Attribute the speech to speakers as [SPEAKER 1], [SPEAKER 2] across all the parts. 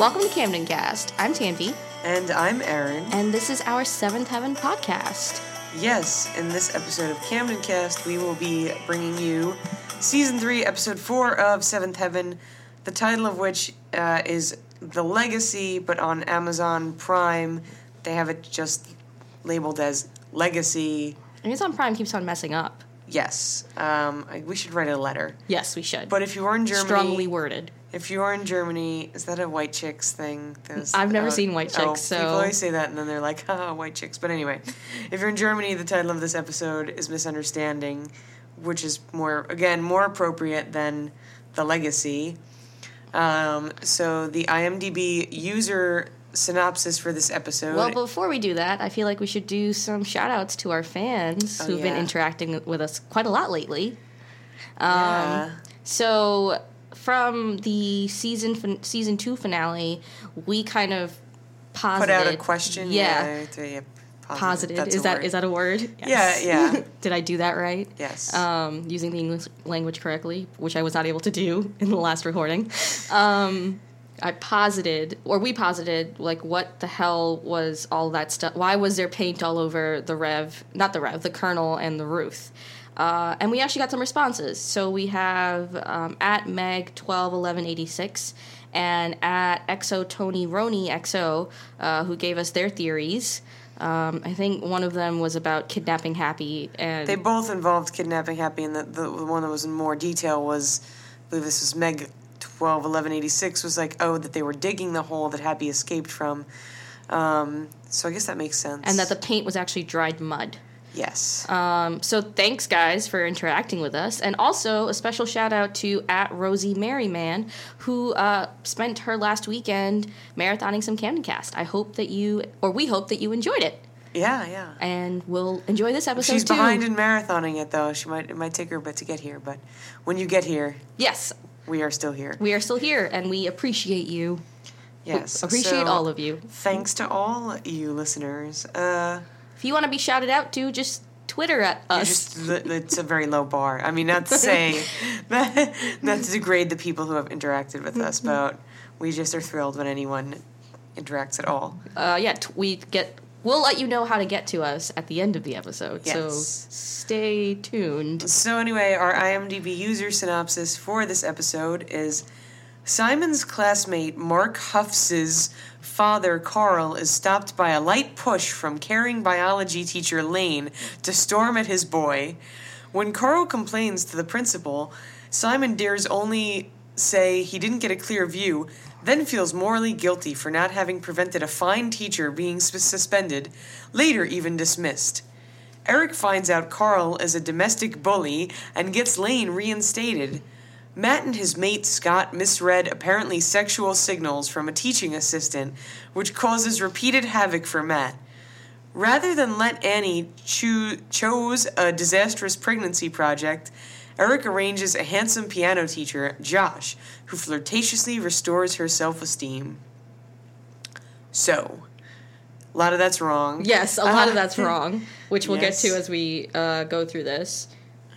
[SPEAKER 1] Welcome to Camden Cast. I'm Tanvi,
[SPEAKER 2] And I'm Aaron.
[SPEAKER 1] and this is our Seventh Heaven podcast.
[SPEAKER 2] Yes, in this episode of Camden Cast, we will be bringing you season three, episode four of Seventh Heaven, the title of which uh, is The Legacy, but on Amazon Prime, they have it just labeled as Legacy.
[SPEAKER 1] Amazon Prime keeps on messing up.
[SPEAKER 2] Yes, um, I, we should write a letter.
[SPEAKER 1] Yes, we should.
[SPEAKER 2] But if you are in Germany,
[SPEAKER 1] Strongly worded.
[SPEAKER 2] If you are in Germany, is that a white chicks thing? Those-
[SPEAKER 1] I've never
[SPEAKER 2] oh,
[SPEAKER 1] seen white
[SPEAKER 2] oh,
[SPEAKER 1] chicks, so-
[SPEAKER 2] people always say that, and then they're like, "Haha, white chicks." But anyway, if you're in Germany, the title of this episode is "Misunderstanding," which is more again more appropriate than the legacy. Um, so the IMDb user synopsis for this episode.
[SPEAKER 1] Well, before we do that, I feel like we should do some shout outs to our fans
[SPEAKER 2] Oh,
[SPEAKER 1] who've been interacting with us quite a lot lately. Um,
[SPEAKER 2] yeah.
[SPEAKER 1] So, from the season fin- season two finale, we kind of posited.
[SPEAKER 2] put out a question.
[SPEAKER 1] Yeah.
[SPEAKER 2] yeah. That's
[SPEAKER 1] Is that
[SPEAKER 2] word.
[SPEAKER 1] is that a word?
[SPEAKER 2] Yeah, yeah.
[SPEAKER 1] Did I do that right?
[SPEAKER 2] Yes.
[SPEAKER 1] um, using the English language correctly, which I was not able to do in the last recording. Um, I posited, or we posited, like what the hell was all that stuff? Why was there paint all over the Rev? Not the Rev, the Colonel and the Ruth. Uh, and we actually got some responses. So we have um, at Meg twelve eleven eighty six and at Exo Tony Roni Exo, uh, who gave us their theories. Um, I think one of them was about kidnapping Happy, and
[SPEAKER 2] They both involved kidnapping Happy, and the, the one that was in more detail was, I believe this was Meg twelve eleven eighty six was like, oh, that they were digging the hole that Happy escaped from. Um, so I guess that makes sense.
[SPEAKER 1] and that the paint was actually dried mud.
[SPEAKER 2] Yes,
[SPEAKER 1] Um, so thanks, guys, for interacting with us, and also a special shout out to at Rosie Merryman, who uh, spent her last weekend marathoning some Camden Cast. I hope that you, or we hope that you enjoyed it,
[SPEAKER 2] yeah, yeah.
[SPEAKER 1] and we'll enjoy this episode
[SPEAKER 2] She's
[SPEAKER 1] too.
[SPEAKER 2] behind in marathoning it though. She might it might take her a bit to get here, but when you get here,
[SPEAKER 1] yes,
[SPEAKER 2] we are still here.
[SPEAKER 1] we are still here, and we appreciate you.
[SPEAKER 2] Yes,
[SPEAKER 1] appreciate
[SPEAKER 2] so
[SPEAKER 1] all of you.
[SPEAKER 2] Thanks to all you listeners. Uh,
[SPEAKER 1] If you want to be shouted out to, just Twitter at us.
[SPEAKER 2] just it's a very low bar. I mean, not to say that, not to degrade the people who have interacted with us, but we just are thrilled when anyone interacts at all.
[SPEAKER 1] uh, yeah, t- we get. We'll let you know how to get to us at the end of the episode. So stay tuned.
[SPEAKER 2] So anyway, our IMDb user synopsis for this episode is Simon's classmate Mark Huffs's father Carl is stopped by a light push from caring biology teacher Lane to storm at his boy. When Carl complains to the principal, Simon dares only say he didn't get a clear view, then feels morally guilty for not having prevented a fine teacher being suspended, later even dismissed. Eric finds out Carl is a domestic bully and gets Lane reinstated. Matt and his mate Scott misread apparently sexual signals from a teaching assistant, which causes repeated havoc for Matt. Rather than let Annie choo- chose a disastrous pregnancy project, Eric arranges a handsome piano teacher, Josh, who flirtatiously restores her self esteem. So, a lot of that's wrong.
[SPEAKER 1] Yes, a lot of
[SPEAKER 2] Uh,
[SPEAKER 1] that's wrong, which we'll
[SPEAKER 2] Yes.
[SPEAKER 1] get to as we uh, go through this.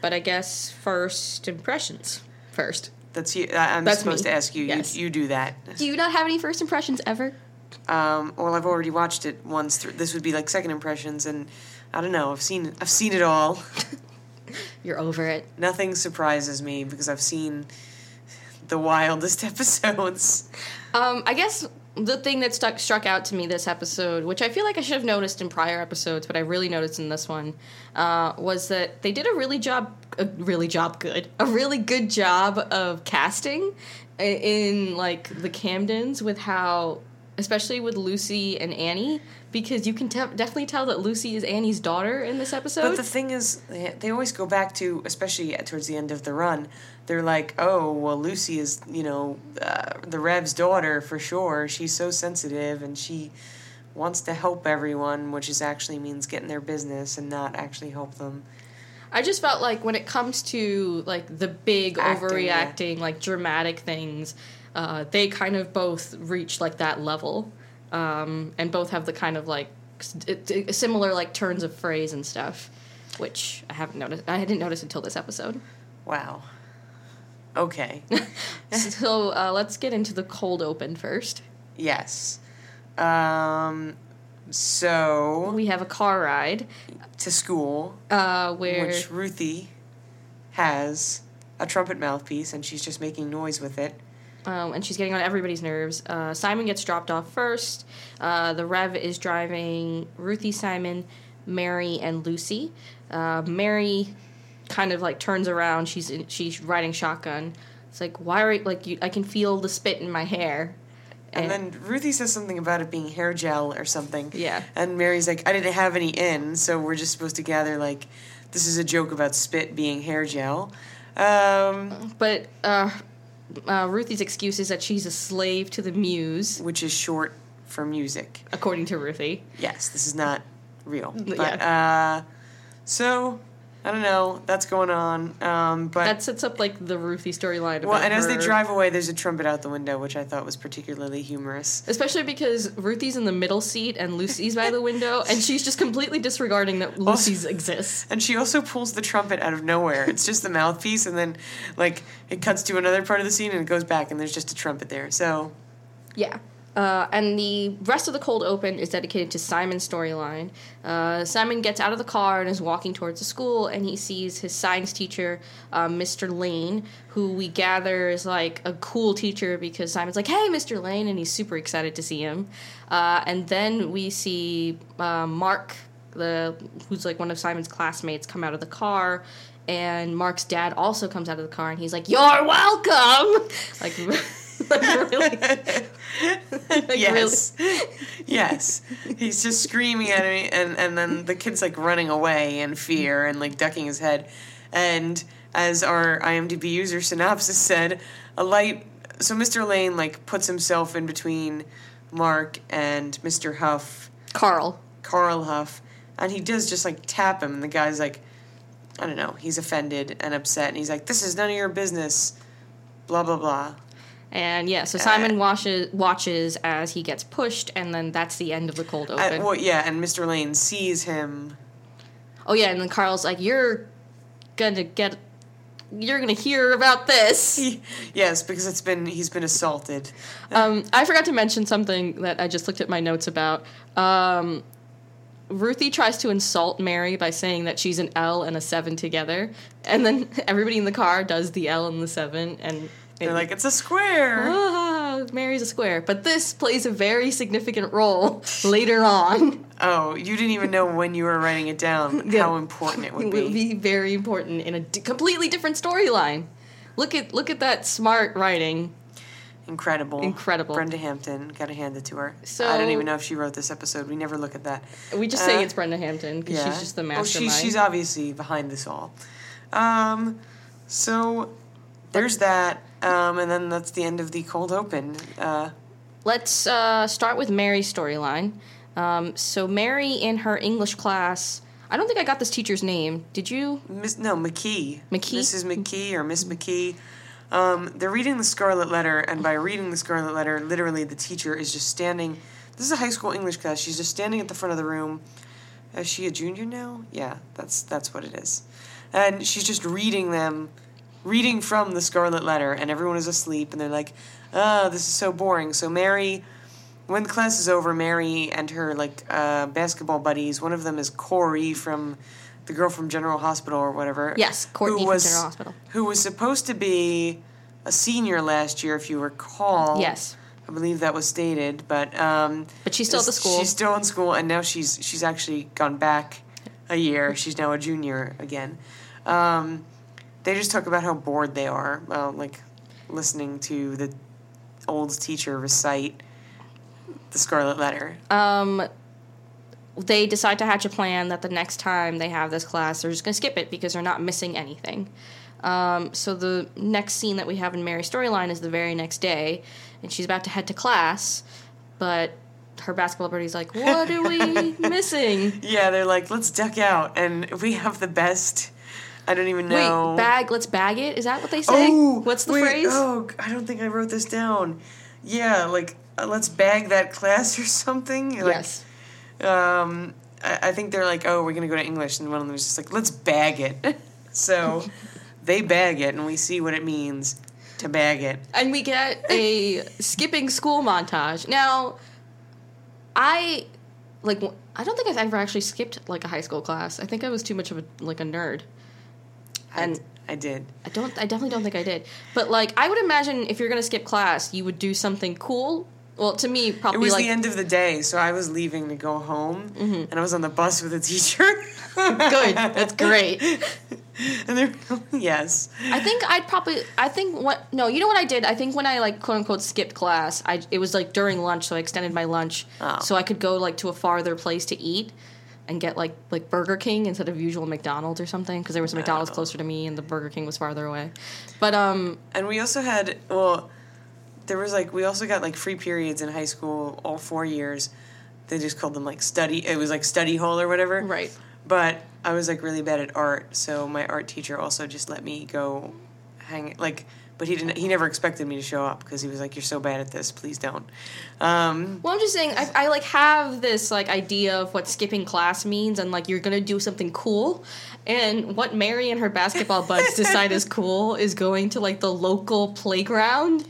[SPEAKER 1] But I guess first impressions first.
[SPEAKER 2] That's you. I'm
[SPEAKER 1] That's
[SPEAKER 2] supposed
[SPEAKER 1] me.
[SPEAKER 2] to ask you.
[SPEAKER 1] Yes.
[SPEAKER 2] You, you do that.
[SPEAKER 1] Do you not have any first impressions ever?
[SPEAKER 2] Um, well, I've already watched it once. Through, this would be like second impressions, and I don't know. I've seen. I've seen it all.
[SPEAKER 1] You're over it.
[SPEAKER 2] Nothing surprises me because I've seen the wildest episodes.
[SPEAKER 1] Um, I guess the thing that stuck struck out to me this episode, which I feel like I should have noticed in prior episodes, but I really noticed in this one, uh, was that they did a really job, a really job good, a really good job of casting in like the Camdens with how, especially with Lucy and Annie, because you can te- definitely tell that Lucy is Annie's daughter in this episode.
[SPEAKER 2] But the thing is, they, they always go back to, especially at- towards the end of the run. They're like, oh, well, Lucy is, you know, uh, the Rev's daughter for sure. She's so sensitive and she wants to help everyone, which is actually means getting their business and not actually help them.
[SPEAKER 1] I just felt like when it comes to like the big
[SPEAKER 2] Acting,
[SPEAKER 1] overreacting, like dramatic things, uh, they kind of both reach like that level, um, and both have the kind of like s- it- it- similar like turns of phrase and stuff, which I haven't noticed. I didn't notice until this episode.
[SPEAKER 2] Wow. Okay.
[SPEAKER 1] so uh, let's get into the cold open first.
[SPEAKER 2] Yes. Um, so
[SPEAKER 1] We have a car ride
[SPEAKER 2] to school,
[SPEAKER 1] uh, where
[SPEAKER 2] which Ruthie has a trumpet mouthpiece, and she's just making noise with it.
[SPEAKER 1] um, and she's getting on everybody's nerves. Uh, Simon gets dropped off first. Uh, the Rev is driving Ruthie, Simon, Mary, and Lucy. Uh, Mary kind of like turns around. She's in, she's riding shotgun. It's like why are you, like you, I can feel the spit in my hair.
[SPEAKER 2] And then Ruthie says something about it being hair gel or something.
[SPEAKER 1] Yeah.
[SPEAKER 2] And Mary's like, I didn't have any in, so we're just supposed to gather like this is a joke about spit being hair gel. Um,
[SPEAKER 1] But uh, uh, Ruthie's excuse is that she's a slave to the muse,
[SPEAKER 2] which is short for music.
[SPEAKER 1] according to Ruthie.
[SPEAKER 2] Yes, this is not real. But
[SPEAKER 1] Yeah.
[SPEAKER 2] uh so I don't know, that's going on. Um but
[SPEAKER 1] That sets up like the Ruthie storyline.
[SPEAKER 2] well, and as they drive away, there's a trumpet out the window, which I thought was particularly humorous.
[SPEAKER 1] Especially because Ruthie's in the middle seat and Lucy's by the window, and she's just completely disregarding that Lucy's exists.
[SPEAKER 2] And she also pulls the trumpet out of nowhere. It's just the mouthpiece, and then like it cuts to another part of the scene, and it goes back, and there's just a trumpet there. So
[SPEAKER 1] Yeah. Uh, and the rest of the cold open is dedicated to Simon's storyline. Uh, Simon gets out of the car and is walking towards the school, and he sees his science teacher, uh, Mr. Lane, who we gather is like a cool teacher because Simon's like, "Hey, Mr. Lane," and he's super excited to see him. Uh, and then we see uh, Mark, the who's like one of Simon's classmates, come out of the car. And Mark's dad also comes out of the car, and he's like, "You're welcome!" Like, like really, like
[SPEAKER 2] yes, yes, he's just screaming at me, and and then the kid's like running away in fear and like ducking his head, and as our IMDb user synopsis said, a light. So Mr. Lane like puts himself in between Mark and Mr. Huff,
[SPEAKER 1] Carl.
[SPEAKER 2] Carl Huff, and he does just like tap him, and the guy's like, I don't know, he's offended and upset, and he's like, "This is none of your business," blah blah blah.
[SPEAKER 1] And yeah, so Simon watches watches as he gets pushed, and then that's the end of the cold
[SPEAKER 2] Uh,
[SPEAKER 1] open.
[SPEAKER 2] well, yeah, and Mr. Lane sees him.
[SPEAKER 1] oh yeah, and then Carl's like, "You're gonna get, you're gonna hear about this."
[SPEAKER 2] yes, because it's been he's been assaulted.
[SPEAKER 1] Um, I forgot to mention something that I just looked at my notes about. Um, Ruthie tries to insult Mary by saying that she's an L and a seven together, and then everybody in the car does the L and the seven, and
[SPEAKER 2] They're like, it's a square.
[SPEAKER 1] ah, Mary's a square. But this plays a very significant role later on.
[SPEAKER 2] Oh, you didn't even know when you were writing it down
[SPEAKER 1] Yeah.
[SPEAKER 2] how important it would be.
[SPEAKER 1] It will
[SPEAKER 2] be.
[SPEAKER 1] very important in a d- completely different storyline. Look at look at that smart writing.
[SPEAKER 2] Incredible.
[SPEAKER 1] Incredible.
[SPEAKER 2] Brenda Hampton, gotta hand it to her.
[SPEAKER 1] So-
[SPEAKER 2] I don't even know if she wrote this episode. We never look at that.
[SPEAKER 1] We just say
[SPEAKER 2] Uh,
[SPEAKER 1] it's Brenda Hampton because she's just the
[SPEAKER 2] Oh,
[SPEAKER 1] mastermind.
[SPEAKER 2] she's, she's obviously behind this all. Um, so there's that. Um, and then that's the end of the cold open. Uh,
[SPEAKER 1] Let's uh, start with Mary's storyline. Um, so Mary in her English class, I don't think I got this teacher's name. Did you?
[SPEAKER 2] Miss no McKee.
[SPEAKER 1] McKee?
[SPEAKER 2] Mrs. McKee or Miss McKee. Um, they're reading the Scarlet Letter, and by reading the Scarlet Letter, literally the teacher is just standing. This is a high school English class. She's just standing at the front of the room. Is she a junior now? Yeah, that's that's what it is. And she's just reading them, reading from the Scarlet Letter, and everyone is asleep, and they're like, "Oh, this is so boring." So Mary, when the class is over, Mary and her like uh, basketball buddies. One of them is Corey from the girl from General Hospital or whatever.
[SPEAKER 1] Yes, Courtney
[SPEAKER 2] who
[SPEAKER 1] from
[SPEAKER 2] was,
[SPEAKER 1] General Hospital.
[SPEAKER 2] Who was supposed to be a senior last year, if you recall.
[SPEAKER 1] Yes.
[SPEAKER 2] I believe that was stated, but um,
[SPEAKER 1] But she's still at the school.
[SPEAKER 2] She's still in school, and now she's she's actually gone back a year. She's now a junior again. Um, they just talk about how bored they are, like listening to the old teacher recite the Scarlet Letter.
[SPEAKER 1] Um, they decide to hatch a plan that the next time they have this class, they're just going to skip it because they're not missing anything. Um, so the next scene that we have in Mary's storyline is the very next day, and she's about to head to class, but her basketball buddy's like, "What are we missing?"
[SPEAKER 2] yeah, they're like, let's duck out, and we have the best. I don't even know.
[SPEAKER 1] Wait, bag. Let's bag it. Is that what they say?
[SPEAKER 2] Oh,
[SPEAKER 1] What's the
[SPEAKER 2] wait,
[SPEAKER 1] phrase?
[SPEAKER 2] Oh, I don't think I wrote this down. Yeah, like uh, let's bag that class or something. Like,
[SPEAKER 1] yes.
[SPEAKER 2] Um, I, I think they're like, oh, we're gonna go to English, and one of them is just like, let's bag it. so they bag it, and we see what it means. to bag it.
[SPEAKER 1] and we get a skipping school montage. Now, I like I don't think I've ever actually skipped like a high school class. I think I was too much of a like a nerd. And
[SPEAKER 2] I did.
[SPEAKER 1] I don't I definitely don't think I did. But like I would imagine if you're going to skip class, you would do something cool. Well, to me probably It
[SPEAKER 2] was
[SPEAKER 1] like
[SPEAKER 2] the end of the day, so I was leaving to go home,
[SPEAKER 1] Mm-hmm.
[SPEAKER 2] and I was on the bus with a teacher.
[SPEAKER 1] good. That's great.
[SPEAKER 2] and there, yes,
[SPEAKER 1] I think I'd probably. I think what? No, you know what I did? I think when I like quote unquote skipped class, I it was like during lunch, so I extended my lunch
[SPEAKER 2] Oh.
[SPEAKER 1] so I could go like to a farther place to eat and get like like Burger King instead of usual McDonald's or something because there was a McDonald's
[SPEAKER 2] Oh.
[SPEAKER 1] closer to me and the Burger King was farther away. But um,
[SPEAKER 2] and we also had well, there was like we also got like free periods in high school all four years. They just called them like study. It was like study hall or whatever.
[SPEAKER 1] right.
[SPEAKER 2] But I was like really bad at art, so my art teacher also just let me go hang like but he didn't he never expected me to show up because he was like you're so bad at this, please don't. Um
[SPEAKER 1] Well, I'm just saying, I, I like have this like idea of what skipping class means, and like you're gonna do something cool, and what Mary and her basketball buds decide is cool is going to like the local playground,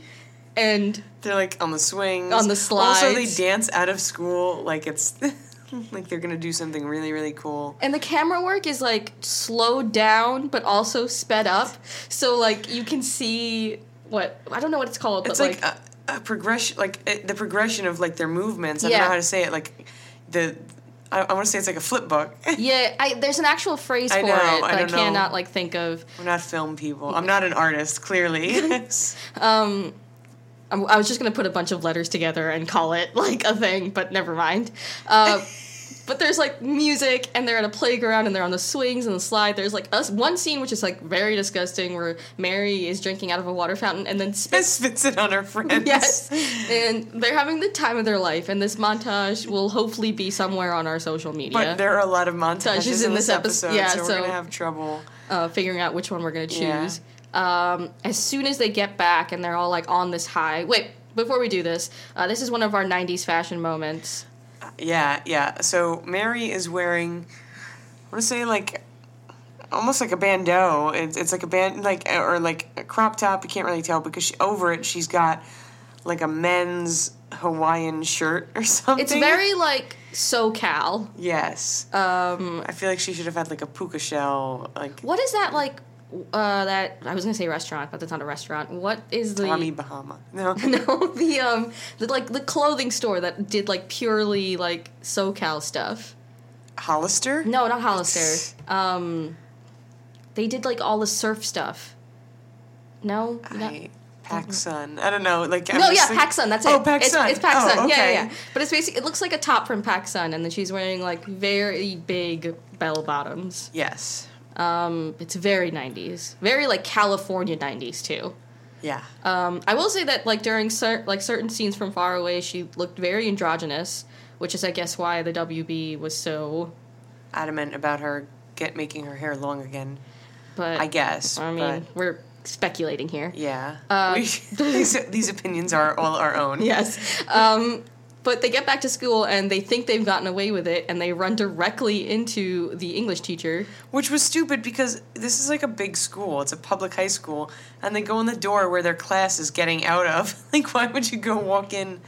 [SPEAKER 1] and
[SPEAKER 2] they're like on the swings.
[SPEAKER 1] On the slides.
[SPEAKER 2] Also they dance out of school like it's like they're gonna do something really, really cool.
[SPEAKER 1] and the camera work is like slowed down but also sped up, so like you can see what I don't know what it's called,
[SPEAKER 2] It's
[SPEAKER 1] but
[SPEAKER 2] like, a, a progression like it, the progression of like their movements. I
[SPEAKER 1] Yeah.
[SPEAKER 2] don't know how to say it, like the I, I want to say it's like a flip book.
[SPEAKER 1] yeah, I, there's an actual phrase for
[SPEAKER 2] know,
[SPEAKER 1] it,
[SPEAKER 2] I
[SPEAKER 1] but I,
[SPEAKER 2] know.
[SPEAKER 1] cannot like think of.
[SPEAKER 2] We're not film people. I'm not an artist, clearly.
[SPEAKER 1] Um, I was just gonna put a bunch of letters together and call it like a thing, but never mind. Uh, but there's like music, and they're at a playground, and they're on the swings and the slide. There's like us one scene which is like very disgusting, where Mary is drinking out of a water fountain and then spits.
[SPEAKER 2] Spits it on her friends.
[SPEAKER 1] Yes, and they're having the time of their life, and this montage will hopefully be somewhere on our social media.
[SPEAKER 2] But there are a lot of montages in,
[SPEAKER 1] in
[SPEAKER 2] this
[SPEAKER 1] this epi-
[SPEAKER 2] episode,
[SPEAKER 1] yeah,
[SPEAKER 2] so we're gonna have trouble.
[SPEAKER 1] uh, figuring out which one we're gonna
[SPEAKER 2] Yeah.
[SPEAKER 1] Um, as soon as they get back and they're all like on this high. Wait, before we do this, uh, this is one of our '90s fashion moments.
[SPEAKER 2] Yeah, yeah. So Mary is wearing, I want to say like, almost like a bandeau. It's, it's like a band, like or like a crop top. You can't really tell because she, over it she's got like a men's Hawaiian shirt or something.
[SPEAKER 1] It's very like SoCal.
[SPEAKER 2] yes.
[SPEAKER 1] Um,
[SPEAKER 2] I feel like she should have had like a puka shell, like
[SPEAKER 1] what is that like? Uh, that I was gonna say restaurant, but that's not a restaurant. What is the
[SPEAKER 2] Tommy Bahama. No,
[SPEAKER 1] no the um the like the clothing store that did like purely like SoCal stuff?
[SPEAKER 2] Hollister.
[SPEAKER 1] No, not Hollister. Um, they did like all the surf stuff. No,
[SPEAKER 2] I, PacSun. I don't know. Like I'm
[SPEAKER 1] no, yeah,
[SPEAKER 2] thinking-
[SPEAKER 1] PacSun. That's it.
[SPEAKER 2] Oh, PacSun.
[SPEAKER 1] It's, it's PacSun.
[SPEAKER 2] Oh,
[SPEAKER 1] Yeah, yeah, yeah. But it's basically it looks like a top from PacSun, and then she's wearing like very big bell bottoms.
[SPEAKER 2] Yes.
[SPEAKER 1] Um, it's very '90s, very like California '90s too.
[SPEAKER 2] Yeah.
[SPEAKER 1] Um, I will say that like during cer- like certain scenes from far away, she looked very androgynous, which is I guess why the WB was so.
[SPEAKER 2] Adamant about her get making her hair long again.
[SPEAKER 1] But
[SPEAKER 2] I guess.
[SPEAKER 1] I mean,
[SPEAKER 2] but-
[SPEAKER 1] we're speculating here.
[SPEAKER 2] Yeah.
[SPEAKER 1] Uh,
[SPEAKER 2] these, these opinions are all our own.
[SPEAKER 1] Yes. Um, but they get back to school and they think they've gotten away with it, and they run directly into the English teacher.
[SPEAKER 2] Which was stupid because this is like a big school. It's a public high school. And they go in the door where their class is getting out of. Like, why would you go walk in?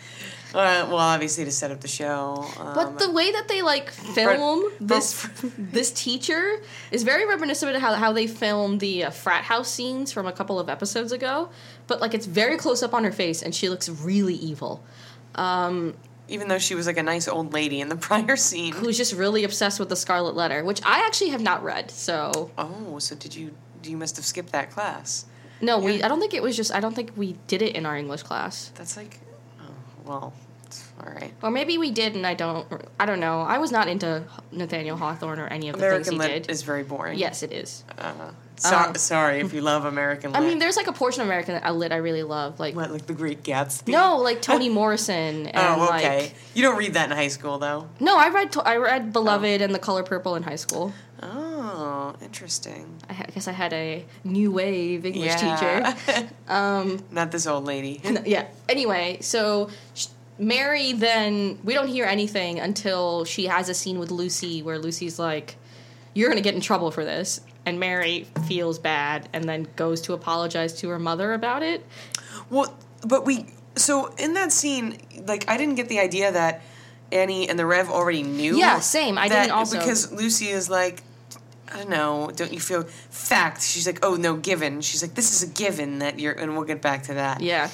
[SPEAKER 2] Uh, well, obviously to set up the show. Um,
[SPEAKER 1] But the way that they like film
[SPEAKER 2] but-
[SPEAKER 1] this this teacher is very reminiscent of how, how they filmed the uh, frat house scenes from a couple of episodes ago. But like it's very close up on her face, and she looks really evil. Um,
[SPEAKER 2] even though she was like a nice old lady in the prior scene.
[SPEAKER 1] who's just really obsessed with the Scarlet Letter, which I actually have not read. So
[SPEAKER 2] Oh, so did you? You must have skipped that class.
[SPEAKER 1] no, we I don't think it was just I don't think we did it in our English class.
[SPEAKER 2] That's like, oh, well, all right.
[SPEAKER 1] Or maybe we did and I don't I don't know. I was not into Nathaniel Hawthorne or any of the things he did.
[SPEAKER 2] is very boring.
[SPEAKER 1] yes, it is.
[SPEAKER 2] Uh, so-
[SPEAKER 1] Um,
[SPEAKER 2] sorry if you love American Lit.
[SPEAKER 1] I mean, there's like a portion of American Lit I really love, like
[SPEAKER 2] what, like the Great Gatsby?
[SPEAKER 1] no, like Toni Morrison and
[SPEAKER 2] Oh, okay.
[SPEAKER 1] like
[SPEAKER 2] you don't read that in high school, though.
[SPEAKER 1] no, I read I read Beloved and The Color Purple in high school.
[SPEAKER 2] Oh, interesting.
[SPEAKER 1] I, ha- I guess I had a new wave English
[SPEAKER 2] yeah.
[SPEAKER 1] teacher. Um,
[SPEAKER 2] Not this old lady.
[SPEAKER 1] No, yeah. Anyway, so sh- Mary then we don't hear anything until she has a scene with Lucy where Lucy's like, "You're gonna get in trouble for this," and Mary feels bad and then goes to apologize to her mother about it.
[SPEAKER 2] Well, but we so in that scene, like I didn't get the idea that Annie and the Rev already knew.
[SPEAKER 1] Yeah, same. I didn't also-
[SPEAKER 2] because Lucy is like, I don't know. Don't you feel fact? She's like, oh no, given. She's like, this is a given that you're, and we'll get back to that.
[SPEAKER 1] Yeah.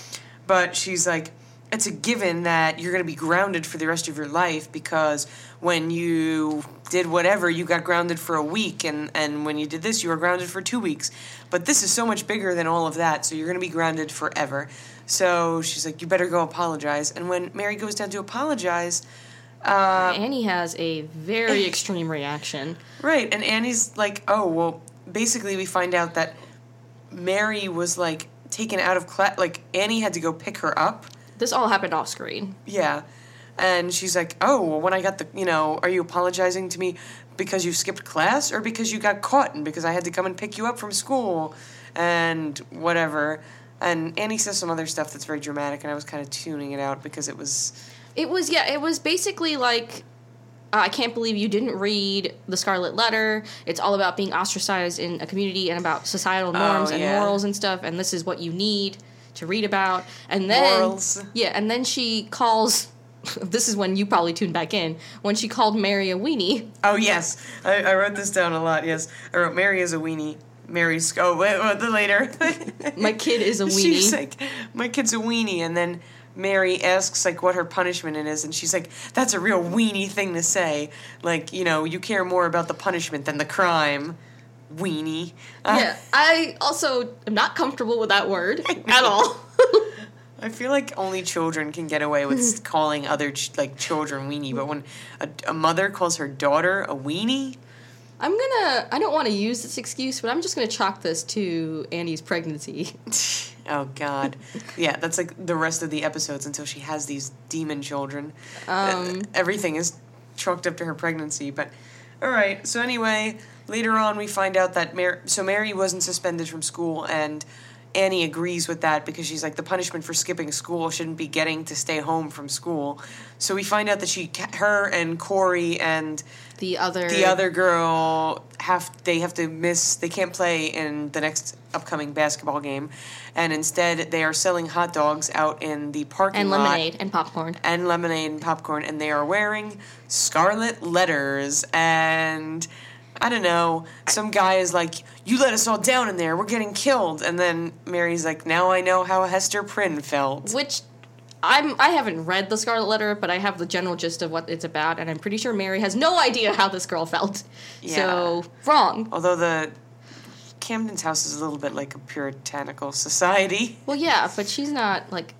[SPEAKER 2] But she's like, it's a given that you're going to be grounded for the rest of your life because when you did whatever, you got grounded for a week, and, and when you did this, you were grounded for two weeks. But this is so much bigger than all of that, so you're going to be grounded forever. So she's like, you better go apologize. And when Mary goes down to apologize, uh,
[SPEAKER 1] Annie has a very extreme reaction.
[SPEAKER 2] Right, and Annie's like, oh, well, basically, we find out that Mary was like taken out of class. Like, Annie had to go pick her up.
[SPEAKER 1] This all happened off screen.
[SPEAKER 2] Yeah. And she's like, oh, well, when I got the, you know, are you apologizing to me because you skipped class or because you got caught and because I had to come and pick you up from school and whatever. And Annie says some other stuff that's very dramatic, and I was kind of tuning it out because it was.
[SPEAKER 1] It was yeah. It was basically like. Uh, I can't believe you didn't read the Scarlet Letter. It's all about being ostracized in a community and about societal norms and
[SPEAKER 2] Oh, yeah.
[SPEAKER 1] morals and stuff. And this is what you need to read about. And then
[SPEAKER 2] Morals.
[SPEAKER 1] yeah, and then she calls. This is when you probably tuned back in when she called Mary a weenie.
[SPEAKER 2] Oh, yes. I, I wrote this down a lot, yes. I wrote Mary is a weenie. Mary's. Oh, wait, what, the later.
[SPEAKER 1] My kid is a weenie.
[SPEAKER 2] She's like, my kid's a weenie, and then Mary asks like what her punishment is, and she's like, that's a real weenie thing to say. Like, you know, you care more about the punishment than the crime, weenie. Uh,
[SPEAKER 1] yeah, I also am not comfortable with that word at all.
[SPEAKER 2] I feel like only children can get away with calling other ch- like children weenie, but when a, a mother calls her daughter a weenie,
[SPEAKER 1] I'm gonna. I don't want to use this excuse, but I'm just gonna chalk this to Annie's pregnancy.
[SPEAKER 2] oh god, yeah, that's like the rest of the episodes until she has these demon children.
[SPEAKER 1] Um,
[SPEAKER 2] Uh, everything is chalked up to her pregnancy. But all right. So anyway, later on we find out that Mary. So Mary wasn't suspended from school, and Annie agrees with that because she's like the punishment for skipping school shouldn't be getting to stay home from school. So we find out that she, her and Corey and
[SPEAKER 1] the other.
[SPEAKER 2] the other girl have they have to miss they can't play in the next upcoming basketball game and instead they are selling hot dogs out in the parking lot.
[SPEAKER 1] and lemonade and popcorn.
[SPEAKER 2] and lemonade and popcorn, and they are wearing scarlet letters. And I don't know, some guy is like, "You let us all down in there. We're getting killed." And then Mary's like, "Now I know how Hester Prynne felt."
[SPEAKER 1] Which I'm. I haven't read the Scarlet Letter, but I have the general gist of what it's about, and I'm pretty sure Mary has no idea how this girl felt. Yeah. So wrong.
[SPEAKER 2] Although the Camden's house is a little bit like a puritanical society.
[SPEAKER 1] Well, yeah, but she's not like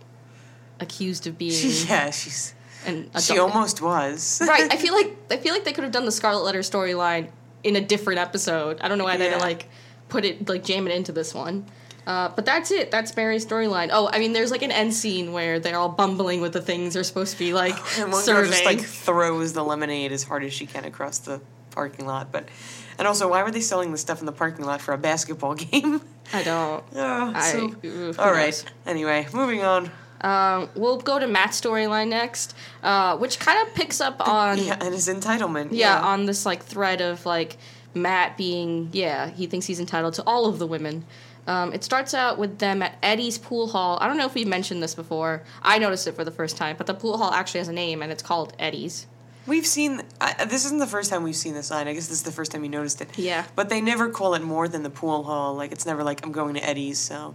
[SPEAKER 1] accused of being
[SPEAKER 2] yeah, she's
[SPEAKER 1] And
[SPEAKER 2] she almost was.
[SPEAKER 1] right. I feel like I feel like they could have done the Scarlet Letter storyline in a different episode. I don't know why they
[SPEAKER 2] Yeah.
[SPEAKER 1] didn't like put it like jam it into this one. Uh, but that's it. That's Mary's storyline. Oh, I mean, there's like an end scene where they're all bumbling with the things they're supposed to be like
[SPEAKER 2] And one girl just like throws the lemonade as hard as she can across the parking lot. But and also, why were they selling the stuff in the parking lot for a basketball game?
[SPEAKER 1] I don't.
[SPEAKER 2] Oh,
[SPEAKER 1] I-
[SPEAKER 2] so-
[SPEAKER 1] ooh, who
[SPEAKER 2] all right.
[SPEAKER 1] knows?
[SPEAKER 2] Anyway, moving on.
[SPEAKER 1] Um, we'll go to Matt's storyline next, uh, which kind of picks up on
[SPEAKER 2] Yeah, and his entitlement.
[SPEAKER 1] yeah, on this like thread of like Matt being yeah he thinks he's entitled to all of the women. Um, it starts out with them at Eddie's pool hall. I don't know if we mentioned this before. I noticed it for the first time, but the pool hall actually has a name and it's called Eddie's.
[SPEAKER 2] We've seen. I, this isn't the first time we've seen this sign. I guess this is the first time you noticed it.
[SPEAKER 1] Yeah.
[SPEAKER 2] But they never call it more than the pool hall. Like it's never like I'm going to Eddie's. So,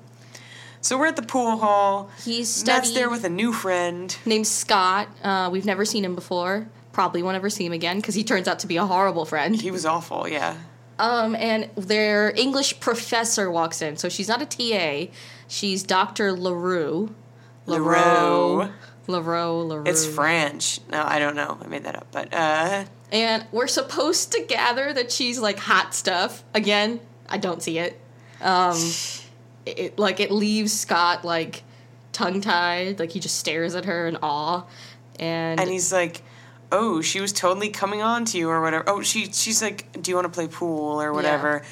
[SPEAKER 2] so we're at the pool hall.
[SPEAKER 1] He's
[SPEAKER 2] Matt's there with a new friend.
[SPEAKER 1] named Scott. Uh, we've never seen him before. Probably won't ever see him again because he turns out to be a horrible friend.
[SPEAKER 2] He was awful. Yeah.
[SPEAKER 1] Um, and their English professor walks in. So she's not a TA. She's Dr. LaRue.
[SPEAKER 2] LaRue.
[SPEAKER 1] LaRue, LaRue.
[SPEAKER 2] It's French. No, I don't know. I made that up. But uh,
[SPEAKER 1] And we're supposed to gather that she's like hot stuff. Again, I don't see it. Um, it like it leaves Scott like tongue tied. Like he just stares at her in awe. And,
[SPEAKER 2] and he's like, "Oh, she was totally coming on to you or whatever." Oh, she she's like, "Do you want to play pool or whatever?"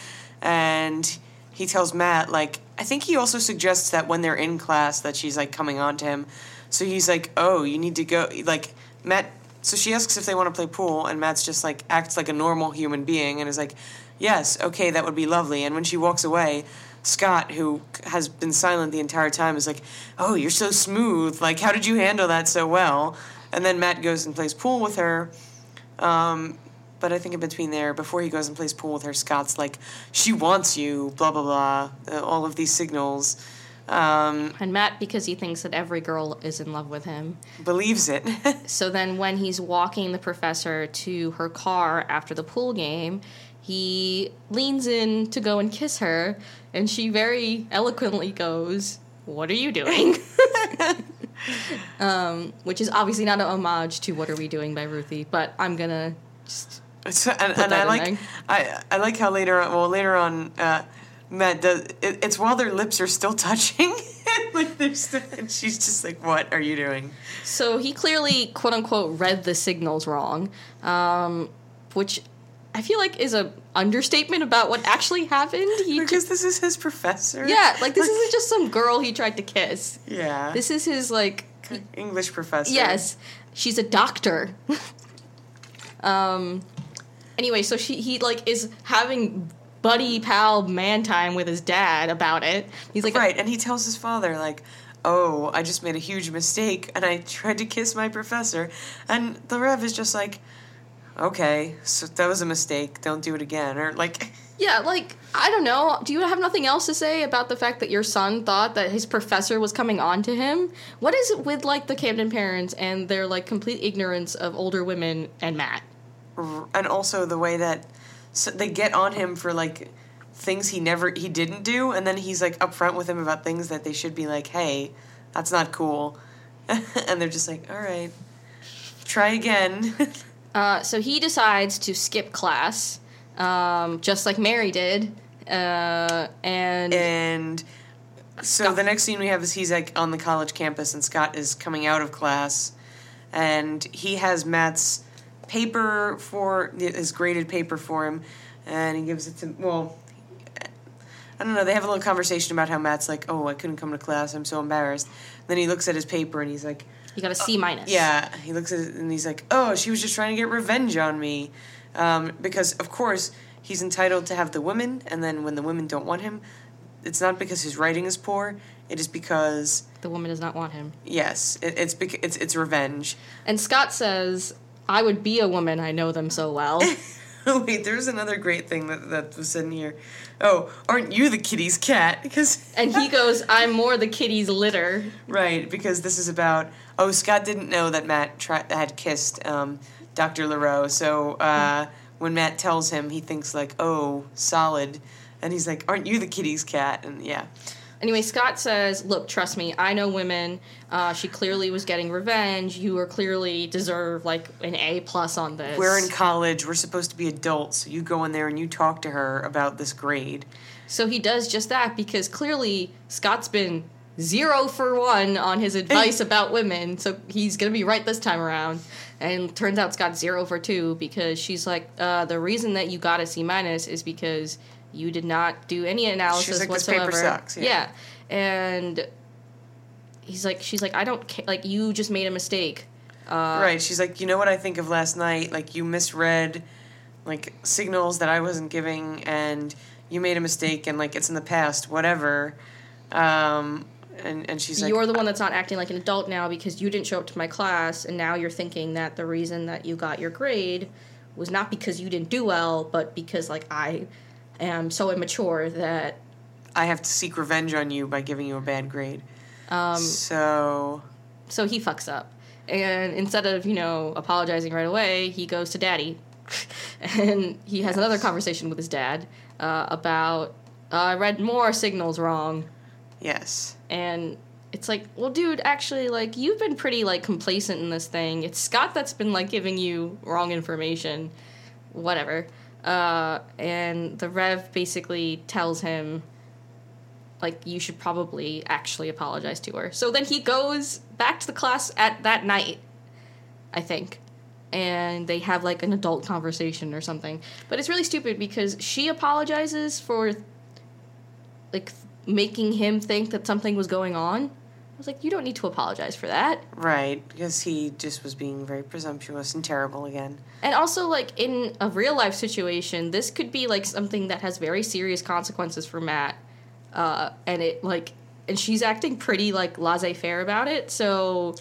[SPEAKER 2] And he tells Matt like, I think he also suggests that when they're in class that she's like coming on to him. So he's like, "Oh, you need to go." Like Matt. So she asks if they want to play pool, and Matt's just like acts like a normal human being and is like, yes, okay, that would be lovely. And when she walks away, Scott, who has been silent the entire time, is like, oh, you're so smooth. Like, how did you handle that so well? And then Matt goes and plays pool with her. Um, but I think in between there, before he goes and plays pool with her, Scott's like, she wants you, blah, blah, blah, uh, all of these signals. Um,
[SPEAKER 1] And Matt, because he thinks that every girl is in love with him.
[SPEAKER 2] believes it.
[SPEAKER 1] So then when he's walking the professor to her car after the pool game, he leans in to go and kiss her, and she very eloquently goes, What are you doing? um, which is obviously not an homage to What Are We Doing by Ruthie, but I'm gonna just.
[SPEAKER 2] So, and, and I like
[SPEAKER 1] there.
[SPEAKER 2] I I like how later on well later on uh, Matt does it, it's while their lips are still touching like they're still, and she's just like what are you doing
[SPEAKER 1] So he clearly, quote unquote, read the signals wrong, um, which I feel like is a understatement about what actually happened. He
[SPEAKER 2] because this is his professor
[SPEAKER 1] Yeah, like this isn't just some girl he tried to kiss.
[SPEAKER 2] yeah
[SPEAKER 1] This is his like
[SPEAKER 2] English professor
[SPEAKER 1] yes, she's a doctor. um anyway, so she he like is having buddy pal man time with his dad about it. He's like
[SPEAKER 2] right and he tells his father like oh I just made a huge mistake and I tried to kiss my professor and the Rev is just like okay so that was a mistake don't do it again or like
[SPEAKER 1] Yeah, like I don't know. Do you have nothing else to say about the fact that your son thought that his professor was coming on to him? What is it with like the Camden parents and their like complete ignorance of older women and Matt?
[SPEAKER 2] and also the way that so they get on him for like things he never he didn't do and then he's like upfront with him about things that they should be like hey that's not cool and they're just like all right try again
[SPEAKER 1] Uh, so he decides to skip class, um, just like Mary did, uh, and
[SPEAKER 2] and so the next scene we have is he's like on the college campus and Scott is coming out of class. And he has Matt's paper for his graded paper for him. And he gives it to well I don't know they have a little conversation about how Matt's like oh I couldn't come to class. I'm so embarrassed. Then he looks at his paper and he's like
[SPEAKER 1] he got a C minus.
[SPEAKER 2] yeah, he looks at it and he's like, "Oh, she was just trying to get revenge on me," um, because of course he's entitled to have the women, and then when the women don't want him, it's not because his writing is poor. It is because
[SPEAKER 1] the woman does not want him.
[SPEAKER 2] yes, it, it's bec- it's it's revenge.
[SPEAKER 1] And Scott says, "I would be a woman. I know them so well."
[SPEAKER 2] Oh wait, there's another great thing that that was said in here. Oh, aren't you the kitty's cat? Because
[SPEAKER 1] and he goes, "I'm more the kitty's litter."
[SPEAKER 2] Right, because this is about. Oh, Scott didn't know that Matt tri- had kissed um, Dr. LaRoe, so uh, when Matt tells him, he thinks, like, oh, solid. And he's like, aren't you the kitty's cat? And yeah.
[SPEAKER 1] Anyway, Scott says, "Look, trust me. I know women. Uh, she clearly was getting revenge. You are clearly deserve like an A plus on this."
[SPEAKER 2] We're in college, we're supposed to be adults, so you go in there and you talk to her about this grade.
[SPEAKER 1] So he does just that because clearly Scott's been zero for one on his advice about women. So he's going to be right this time around. And turns out Scott's zero for two because she's like, uh, the reason that you got a C minus is because you did not do any analysis
[SPEAKER 2] like, "This paper
[SPEAKER 1] whatsoever.
[SPEAKER 2] sucks," yeah.
[SPEAKER 1] And he's like, she's like, I don't care. Like, you just made a mistake. Uh,
[SPEAKER 2] right, she's like, you know what I think of last night? Like, you misread, like, signals that I wasn't giving, and you made a mistake, and, like, it's in the past, whatever. Um, and, and she's like,
[SPEAKER 1] you're the one that's not acting like an adult now because you didn't show up to my class, and now you're thinking that the reason that you got your grade was not because you didn't do well, but because like I am so immature that
[SPEAKER 2] I have to seek revenge on you by giving you a bad grade.
[SPEAKER 1] um,
[SPEAKER 2] So
[SPEAKER 1] so he fucks up, and instead of you know apologizing right away, he goes to daddy, and he has another conversation with his dad uh, about uh, I read more signals wrong.
[SPEAKER 2] yes,
[SPEAKER 1] and it's like well dude actually like you've been pretty like complacent in this thing. It's scott that's been like giving you wrong information. Whatever uh, and the rev basically tells him like you should probably actually apologize to her. So then he goes back to the class at that night i think. And they have like an adult conversation or something. But it's really stupid because she apologizes for like making him think that something was going on I was like, you don't need to apologize for that.
[SPEAKER 2] Right, because he just was being very presumptuous and terrible again.
[SPEAKER 1] And also, like in a real life situation, this could be like something that has very serious consequences for Matt. Uh, and it like, and she's acting pretty like laissez faire about it. So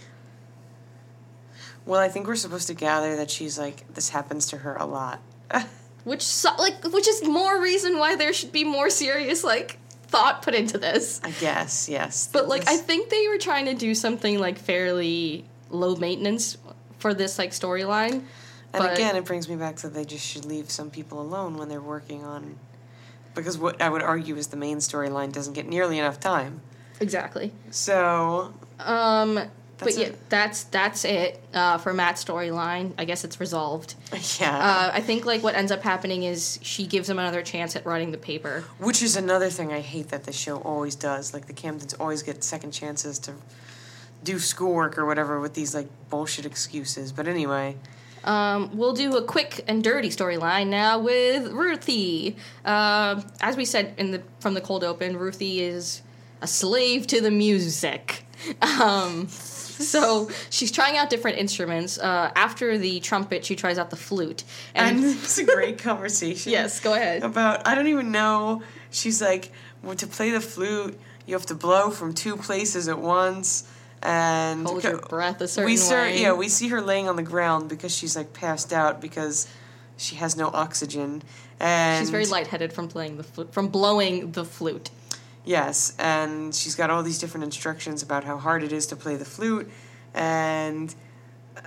[SPEAKER 2] Well, I think we're supposed to gather that she's like, this happens to her a lot.
[SPEAKER 1] which so, like which is more reason why there should be more serious like thought put into this.
[SPEAKER 2] I guess, yes.
[SPEAKER 1] But like I think they were trying to do something like fairly low maintenance for this like storyline.
[SPEAKER 2] And
[SPEAKER 1] but-
[SPEAKER 2] again, it brings me back to they just should leave some people alone when they're working on. Because what I would argue is the main storyline doesn't get nearly enough time.
[SPEAKER 1] Exactly.
[SPEAKER 2] So,
[SPEAKER 1] Um
[SPEAKER 2] That's
[SPEAKER 1] but yeah,
[SPEAKER 2] it.
[SPEAKER 1] that's that's it uh, for Matt's storyline. I guess it's resolved.
[SPEAKER 2] yeah.
[SPEAKER 1] Uh, I think like what ends up happening is she gives him another chance at writing the paper.
[SPEAKER 2] Which is another thing I hate that the show always does. Like the Camdens always get second chances to do schoolwork or whatever with these like bullshit excuses. But anyway,
[SPEAKER 1] Um, we'll do a quick and dirty storyline now with Ruthie. Um as we said in the from the cold open, Ruthie is a slave to the music. Um, so she's trying out different instruments. Uh, after the trumpet, she tries out the flute.
[SPEAKER 2] and
[SPEAKER 1] And,
[SPEAKER 2] it's a great conversation.
[SPEAKER 1] yes, go ahead.
[SPEAKER 2] About I don't even know. She's like, well, to play the flute, you have to blow from two places at once. And
[SPEAKER 1] Hold your breath a certain
[SPEAKER 2] we see
[SPEAKER 1] way.
[SPEAKER 2] yeah, we see her laying on the ground because she's like passed out because she has no oxygen. And
[SPEAKER 1] She's very lightheaded from playing the flute, from blowing the flute.
[SPEAKER 2] Yes, and she's got all these different instructions about how hard it is to play the flute, and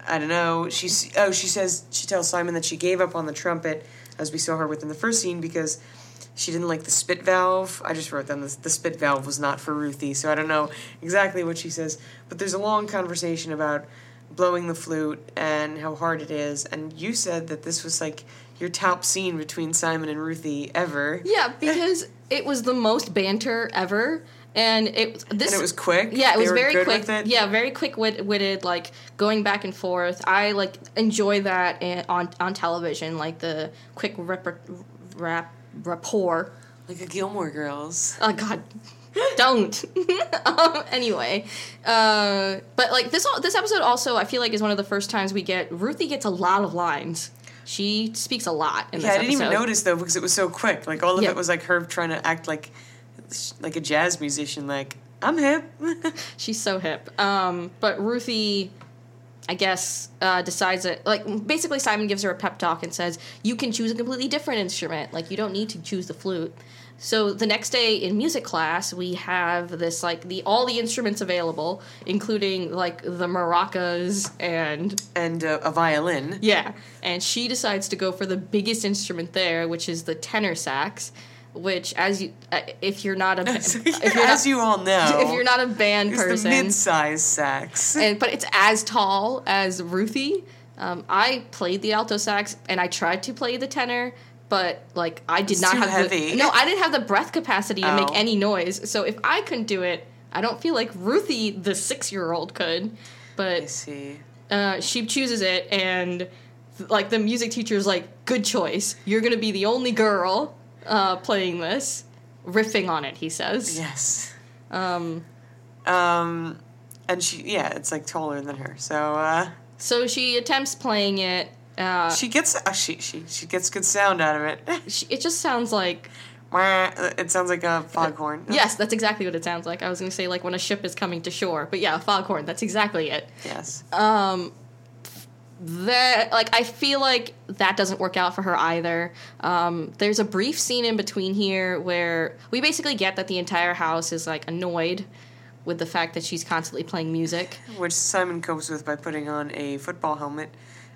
[SPEAKER 2] I don't know. She's oh, she says she tells Simon that she gave up on the trumpet, as we saw her within the first scene, because she didn't like the spit valve. I just wrote down. The spit valve was not for Ruthie, so I don't know exactly what she says. But there's a long conversation about blowing the flute and how hard it is, and you said that this was like your top scene between Simon and Ruthie ever.
[SPEAKER 1] Yeah, because it was the most banter ever, and it this
[SPEAKER 2] And it was quick.
[SPEAKER 1] Yeah, it
[SPEAKER 2] They
[SPEAKER 1] was very quick. Yeah, very quick witted, like going back and forth. I like enjoy that on on television, like the quick rap, rap rapport.
[SPEAKER 2] Like a Gilmore Girls.
[SPEAKER 1] Oh God, don't. um, anyway, uh, but like this this episode also, I feel like is one of the first times we get Ruthie gets a lot of lines. She speaks a lot in
[SPEAKER 2] Yeah, I didn't even notice though because it was so quick. Like all of
[SPEAKER 1] Yeah.
[SPEAKER 2] it was like her trying to act like like a jazz musician. Like I'm hip.
[SPEAKER 1] She's so hip. Um, but Ruthie, I guess, uh, decides that like basically Simon gives her a pep talk and says you can choose a completely different instrument. Like you don't need to choose the flute. So the next day in music class, we have this like the all the instruments available, including like the maracas and
[SPEAKER 2] and uh, a violin.
[SPEAKER 1] yeah. And she decides to go for the biggest instrument there, which is the tenor sax. Which, as you, uh, if you're not a, if you're
[SPEAKER 2] As
[SPEAKER 1] not,
[SPEAKER 2] you all know,
[SPEAKER 1] if you're not a band
[SPEAKER 2] it's
[SPEAKER 1] person,
[SPEAKER 2] mid-size sax.
[SPEAKER 1] and but it's as tall as Ruthie. Um, I played the alto sax and I tried to play the tenor, but like I did
[SPEAKER 2] It's
[SPEAKER 1] not
[SPEAKER 2] too
[SPEAKER 1] have
[SPEAKER 2] heavy.
[SPEAKER 1] the no, I didn't have the breath capacity to
[SPEAKER 2] Oh.
[SPEAKER 1] make any noise. So if I couldn't do it, I don't feel like Ruthie, the six year old, could.
[SPEAKER 2] I
[SPEAKER 1] But
[SPEAKER 2] see.
[SPEAKER 1] uh, she chooses it, and like the music teacher's like, "Good choice. You're gonna be the only girl uh, playing this." Riffing on it, he says.
[SPEAKER 2] Yes.
[SPEAKER 1] Um,
[SPEAKER 2] Um, and she yeah, it's like taller than her. So uh,
[SPEAKER 1] so she attempts playing it. Uh,
[SPEAKER 2] she gets uh, she she she gets good sound out of it.
[SPEAKER 1] she, it just sounds like
[SPEAKER 2] it sounds like a foghorn.
[SPEAKER 1] Yes, that's exactly what it sounds like. I was going to say like when a ship is coming to shore, but yeah, a foghorn. That's exactly it.
[SPEAKER 2] Yes.
[SPEAKER 1] Um, that like I feel like that doesn't work out for her either. Um, there's a brief scene in between here where we basically get that the entire house is like annoyed with the fact that she's constantly playing music.
[SPEAKER 2] Which Simon copes with by putting on a football helmet,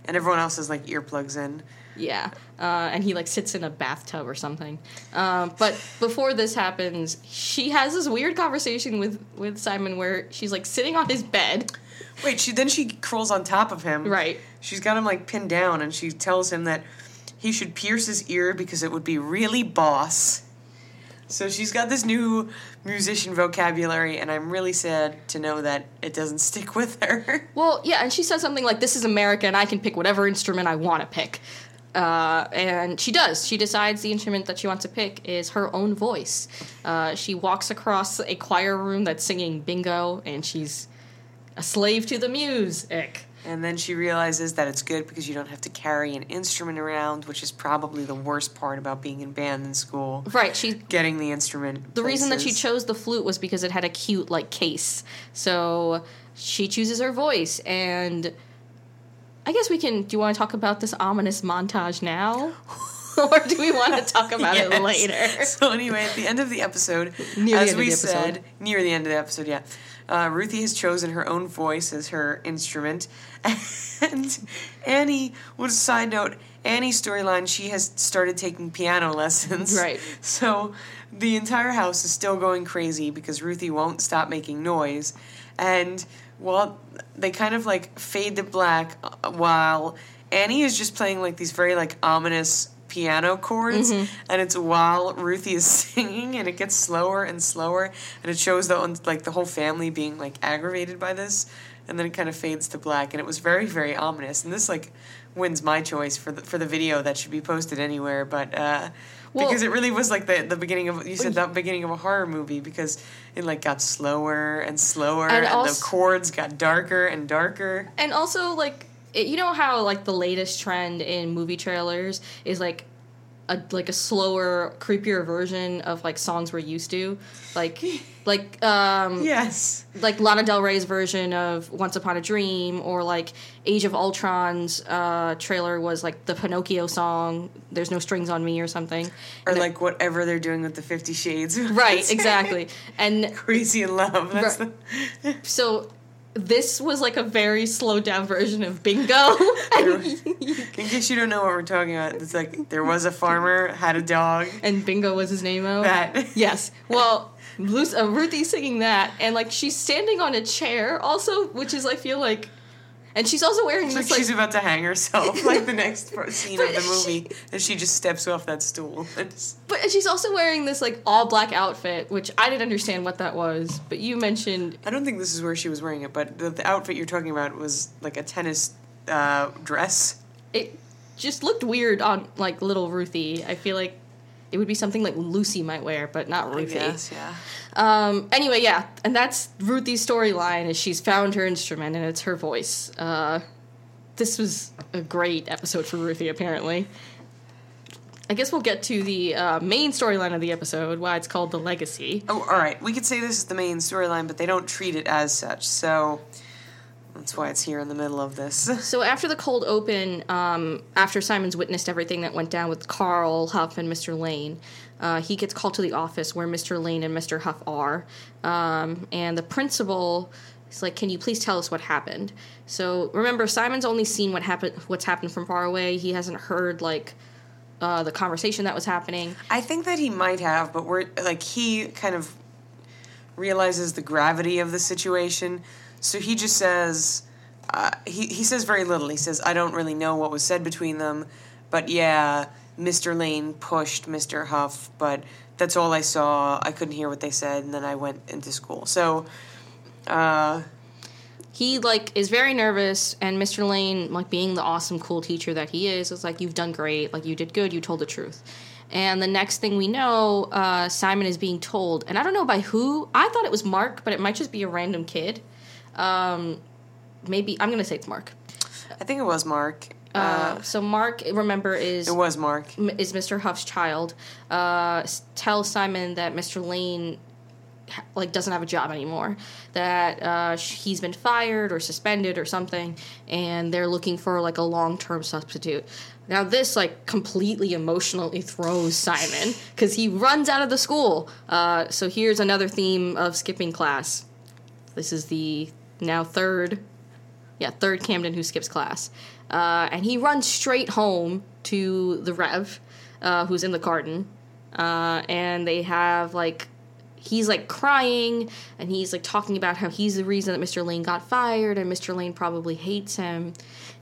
[SPEAKER 2] and everyone else has like earplugs in.
[SPEAKER 1] Yeah, uh, and he like sits in a bathtub or something. Um, but before this happens, she has this weird conversation with with Simon where she's like sitting on his bed.
[SPEAKER 2] Wait, she then she crawls on top of him.
[SPEAKER 1] Right.
[SPEAKER 2] She's got him like pinned down, and she tells him that he should pierce his ear because it would be really boss. So she's got this new musician vocabulary, and I'm really sad to know that it doesn't stick with her.
[SPEAKER 1] Well, yeah, and she says something like, "This is America, and I can pick whatever instrument I want to pick." Uh, and she does. She decides the instrument that she wants to pick is her own voice. Uh, she walks across a choir room that's singing bingo, and she's a slave to the music.
[SPEAKER 2] And then she realizes that it's good because you don't have to carry an instrument around, which is probably the worst part about being in band in school.
[SPEAKER 1] Right. She
[SPEAKER 2] Getting the instrument.
[SPEAKER 1] the reason that she chose the flute was because it had a cute like case. So she chooses her voice and I guess we can do you want to talk about this ominous montage now? or do we want to talk about it later?
[SPEAKER 2] So anyway, at the end of the episode,
[SPEAKER 1] Near the
[SPEAKER 2] as we
[SPEAKER 1] episode.
[SPEAKER 2] said, near the end of the episode, yeah, uh, Ruthie has chosen her own voice as her instrument, and Annie. Was side note, Annie's storyline. She has started taking piano lessons.
[SPEAKER 1] Right.
[SPEAKER 2] So the entire house is still going crazy because Ruthie won't stop making noise, and while they kind of like fade to black, uh, while Annie is just playing like these very like ominous piano chords and it's while Ruthie is singing and it gets slower and slower and it shows the like the whole family being like aggravated by this and then it kind of fades to black and it was very very ominous and this like wins my choice for the for the video that should be posted anywhere but uh
[SPEAKER 1] Well-
[SPEAKER 2] because it really was like the the beginning of you said that beginning of a horror movie because it like got slower and slower
[SPEAKER 1] And
[SPEAKER 2] and, the chords got darker and darker.
[SPEAKER 1] And also like it, you know how like the latest trend in movie trailers is like a like a slower, creepier version of like songs we're used to, like like um
[SPEAKER 2] yes
[SPEAKER 1] like Lana Del Rey's version of Once Upon a Dream, or like Age of Ultron's uh, trailer was like the Pinocchio song, There's No Strings on Me, or something.
[SPEAKER 2] or
[SPEAKER 1] And
[SPEAKER 2] like whatever they're doing with the 50 shades
[SPEAKER 1] Right, exactly. And
[SPEAKER 2] crazy in love that's
[SPEAKER 1] Right.
[SPEAKER 2] the
[SPEAKER 1] so this was like a very slowed down version of Bingo.
[SPEAKER 2] In case you don't know what we're talking about, it's like there was a farmer, had a dog.
[SPEAKER 1] and Bingo was his name. Oh,
[SPEAKER 2] That.
[SPEAKER 1] yes. Well, Lucy, uh, Ruthie's singing that, and like she's standing on a chair, also, which is I feel like, and she's also wearing
[SPEAKER 2] It's like
[SPEAKER 1] this like
[SPEAKER 2] she's about to hang herself, like the next scene of the
[SPEAKER 1] she-
[SPEAKER 2] movie, and she just steps off that stool.
[SPEAKER 1] But she's also wearing this like all black outfit, which I didn't understand what that was. But you mentioned
[SPEAKER 2] I don't think this is where she was wearing it, but the, the outfit you're talking about was like a tennis uh, dress.
[SPEAKER 1] it just looked weird on like little Ruthie. I feel like it would be something like Lucy might wear, but not Ruthie.
[SPEAKER 2] yeah.
[SPEAKER 1] Um, anyway, yeah, and that's Ruthie's storyline is she's found her instrument and it's her voice. Uh, this was a great episode for Ruthie, apparently. I guess we'll get to the uh, main storyline of the episode, why it's called the Legacy.
[SPEAKER 2] Oh, all right. We could say this is the main storyline, but they don't treat it as such, so that's why it's here in the middle of this.
[SPEAKER 1] So after the cold open, um, after Simon's witnessed everything that went down with Carl Huff and Mr. Lane, uh, he gets called to the office where Mr. Lane and Mr. Huff are, um, and the principal is like, "Can you please tell us what happened?" So remember, Simon's only seen what happened, what's happened from far away. He hasn't heard like uh, the conversation that was happening.
[SPEAKER 2] I think that he might have, but we're like he kind of realizes the gravity of the situation, so he just says uh, he he says very little. He says, "I don't really know what was said between them, but yeah, Mr. Lane pushed Mr. Huff, but that's all I saw. I couldn't hear what they said, and then I went into school." So, uh,
[SPEAKER 1] he like is very nervous and mr lane like being the awesome cool teacher that he is is like you've done great like you did good you told the truth and the next thing we know uh, simon is being told and i don't know by who i thought it was mark but it might just be a random kid um, maybe i'm gonna say it's mark
[SPEAKER 2] I think it was Mark.
[SPEAKER 1] uh, so mark remember is
[SPEAKER 2] It was Mark.
[SPEAKER 1] m- is Mr. Huff's child, uh, tells Simon that Mr. Lane ha- like doesn't have a job anymore, that uh, sh- he's been fired or suspended or something, and they're looking for like a long term substitute. Now this like completely emotionally throws Simon because he runs out of the school. Uh, so here's another theme of skipping class. This is the now third yeah, third Camden who skips class. Uh, and he runs straight home to the Rev, uh, who's in the garden. Uh, and they have like, he's like crying and he's like talking about how he's the reason that Mr. Lane got fired and Mr. Lane probably hates him.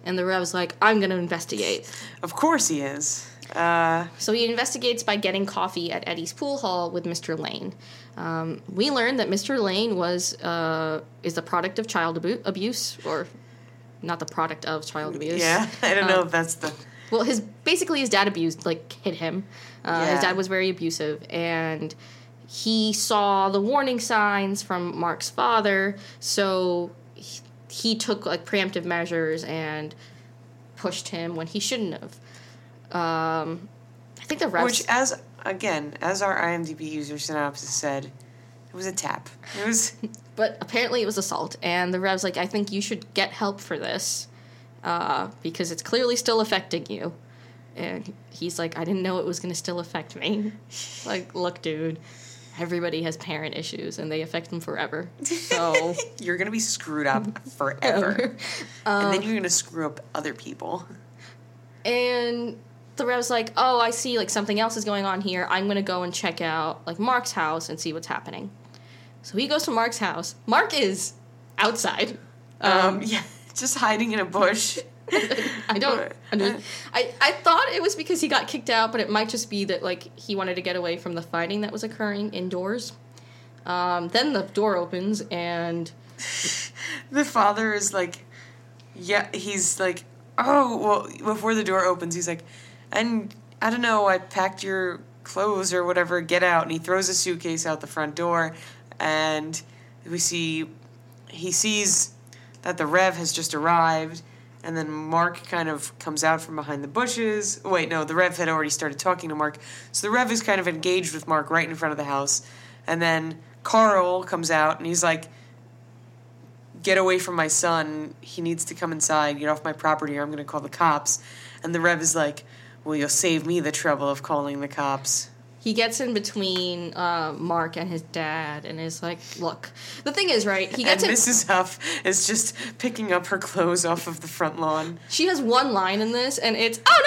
[SPEAKER 1] And the Rev's like, I'm going to investigate.
[SPEAKER 2] Of course he is. Uh,
[SPEAKER 1] So he investigates by getting coffee at Eddie's pool hall with Mr. Lane. Um, we learned that Mr. Lane was uh, is the product of child abu- abuse, or not the product of child abuse.
[SPEAKER 2] yeah, I don't know
[SPEAKER 1] Um,
[SPEAKER 2] if that's the
[SPEAKER 1] well, his basically his dad abused, like hit him. Uh, His dad was very abusive, and he saw the warning signs from Mark's father, so he, he took like preemptive measures and pushed him when he shouldn't have. Um, I think the refs.
[SPEAKER 2] Which, as again, as our IMDb user synopsis said, it was a tap. It was
[SPEAKER 1] But apparently it was assault, and the rev's like, I think you should get help for this uh, because it's clearly still affecting you. And he's like, I didn't know it was going to still affect me. like, look, dude, everybody has parent issues, and they affect them forever. So,
[SPEAKER 2] you're gonna be screwed up forever, and then you're gonna screw up other people.
[SPEAKER 1] and the rev's like, oh, I see, like something else is going on here. I'm going to go and check out like Mark's house and see what's happening. So he goes to Mark's house. Mark is outside.
[SPEAKER 2] Um, yeah, just hiding in a bush.
[SPEAKER 1] I don't. I I thought it was because he got kicked out, but it might just be that like he wanted to get away from the fighting that was occurring indoors. Um, then the door opens and
[SPEAKER 2] The father is like, yeah, he's like, oh, well, before the door opens, he's like, and I don't know, I packed your clothes or whatever, get out. And he throws a suitcase out the front door, and we see, he sees that the Rev has just arrived. And then Mark kind of comes out from behind the bushes. Wait, no, the Rev had already started talking to Mark. So the Rev is kind of engaged with Mark right in front of the house. And then Carl comes out and he's like, get away from my son. He needs to come inside, get off my property, or I'm going to call the cops. And the Rev is like, well, you'll save me the trouble of calling the cops.
[SPEAKER 1] he gets in between uh, Mark and his dad and is like, "Look, the thing is, right? He
[SPEAKER 2] And
[SPEAKER 1] in.
[SPEAKER 2] Mrs. Huff is just picking up her clothes off of the front lawn.
[SPEAKER 1] She has one line in this, and it's "Oh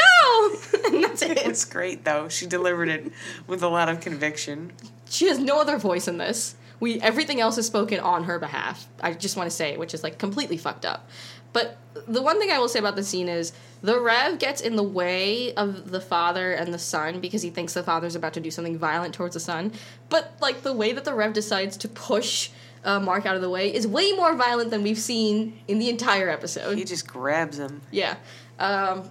[SPEAKER 1] no!" and that's
[SPEAKER 2] It
[SPEAKER 1] it.
[SPEAKER 2] was great, though. She delivered it with a lot of conviction.
[SPEAKER 1] She has no other voice in this. We everything else is spoken on her behalf. I just want to say, which is like completely fucked up. But the one thing I will say about the scene is the Rev gets in the way of the father and the son because he thinks the father's about to do something violent towards the son. But like the way that the Rev decides to push uh, Mark out of the way is way more violent than we've seen in the entire episode.
[SPEAKER 2] He just grabs him.
[SPEAKER 1] Yeah. Um,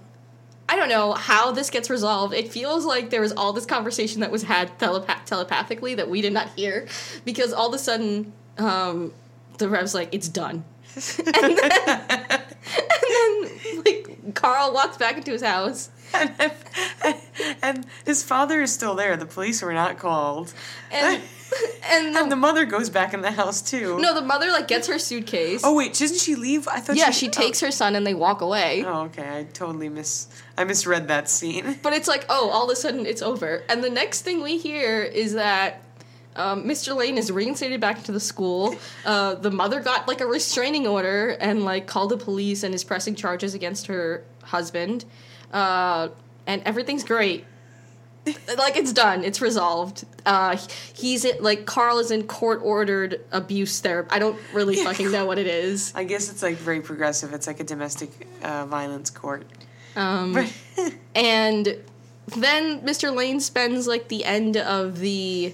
[SPEAKER 1] I don't know how this gets resolved. It feels like there was all this conversation that was had telepath- telepathically that we did not hear because all of a sudden um, the Rev's like, it's done. and, then, and then, like, Carl walks back into his house.
[SPEAKER 2] And, and his father is still there. The police were not called.
[SPEAKER 1] And, and,
[SPEAKER 2] And the mother goes back in the house, too.
[SPEAKER 1] no, the mother, like, gets her suitcase.
[SPEAKER 2] Oh, wait, doesn't she leave? I thought
[SPEAKER 1] yeah,
[SPEAKER 2] she,
[SPEAKER 1] she takes her son and they walk away.
[SPEAKER 2] Oh, okay. I totally miss. I misread that scene.
[SPEAKER 1] But it's like, oh, all of a sudden it's over. And the next thing we hear is that um, Mr. Lane is reinstated back into the school. Uh, the mother got like a restraining order and like called the police and is pressing charges against her husband. Uh, and everything's great. like it's done. It's resolved. Uh, he's in, like Carl is in court ordered abuse therapy. I don't really fucking know what it is.
[SPEAKER 2] I guess it's like very progressive. It's like a domestic uh, violence court.
[SPEAKER 1] Um, And then Mr. Lane spends like the end of the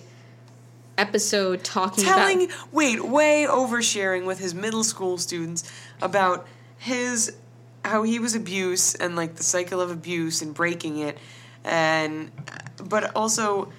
[SPEAKER 1] episode talking
[SPEAKER 2] telling,
[SPEAKER 1] about
[SPEAKER 2] wait, way oversharing with his middle school students about his how he was abused and like the cycle of abuse and breaking it, and but also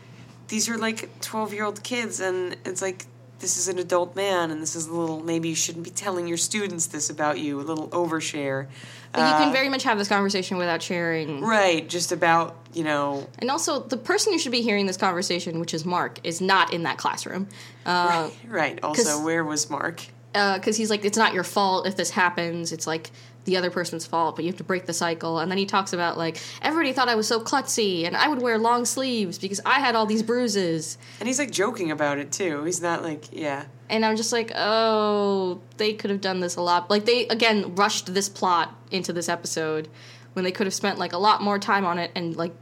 [SPEAKER 2] these are like twelve year old kids and it's like. This is an adult man, and this is a little. Maybe you shouldn't be telling your students this about you. A little overshare.
[SPEAKER 1] But you can
[SPEAKER 2] Uh,
[SPEAKER 1] very much have this conversation without sharing.
[SPEAKER 2] Right, just about, you know,
[SPEAKER 1] And also, the person who should be hearing this conversation, which is Mark, is not in that classroom. Uh,
[SPEAKER 2] right. Also, where was Mark?
[SPEAKER 1] Because he's like, it's not your fault if this happens. It's like the other person's fault, but you have to break the cycle. And then he talks about like everybody thought I was so klutzy, and I would wear long sleeves because I had all these bruises.
[SPEAKER 2] And he's like joking about it too. He's not like, yeah.
[SPEAKER 1] And I'm just like, oh, they could have done this a lot. Like they again rushed this plot into this episode when they could have spent like a lot more time on it and like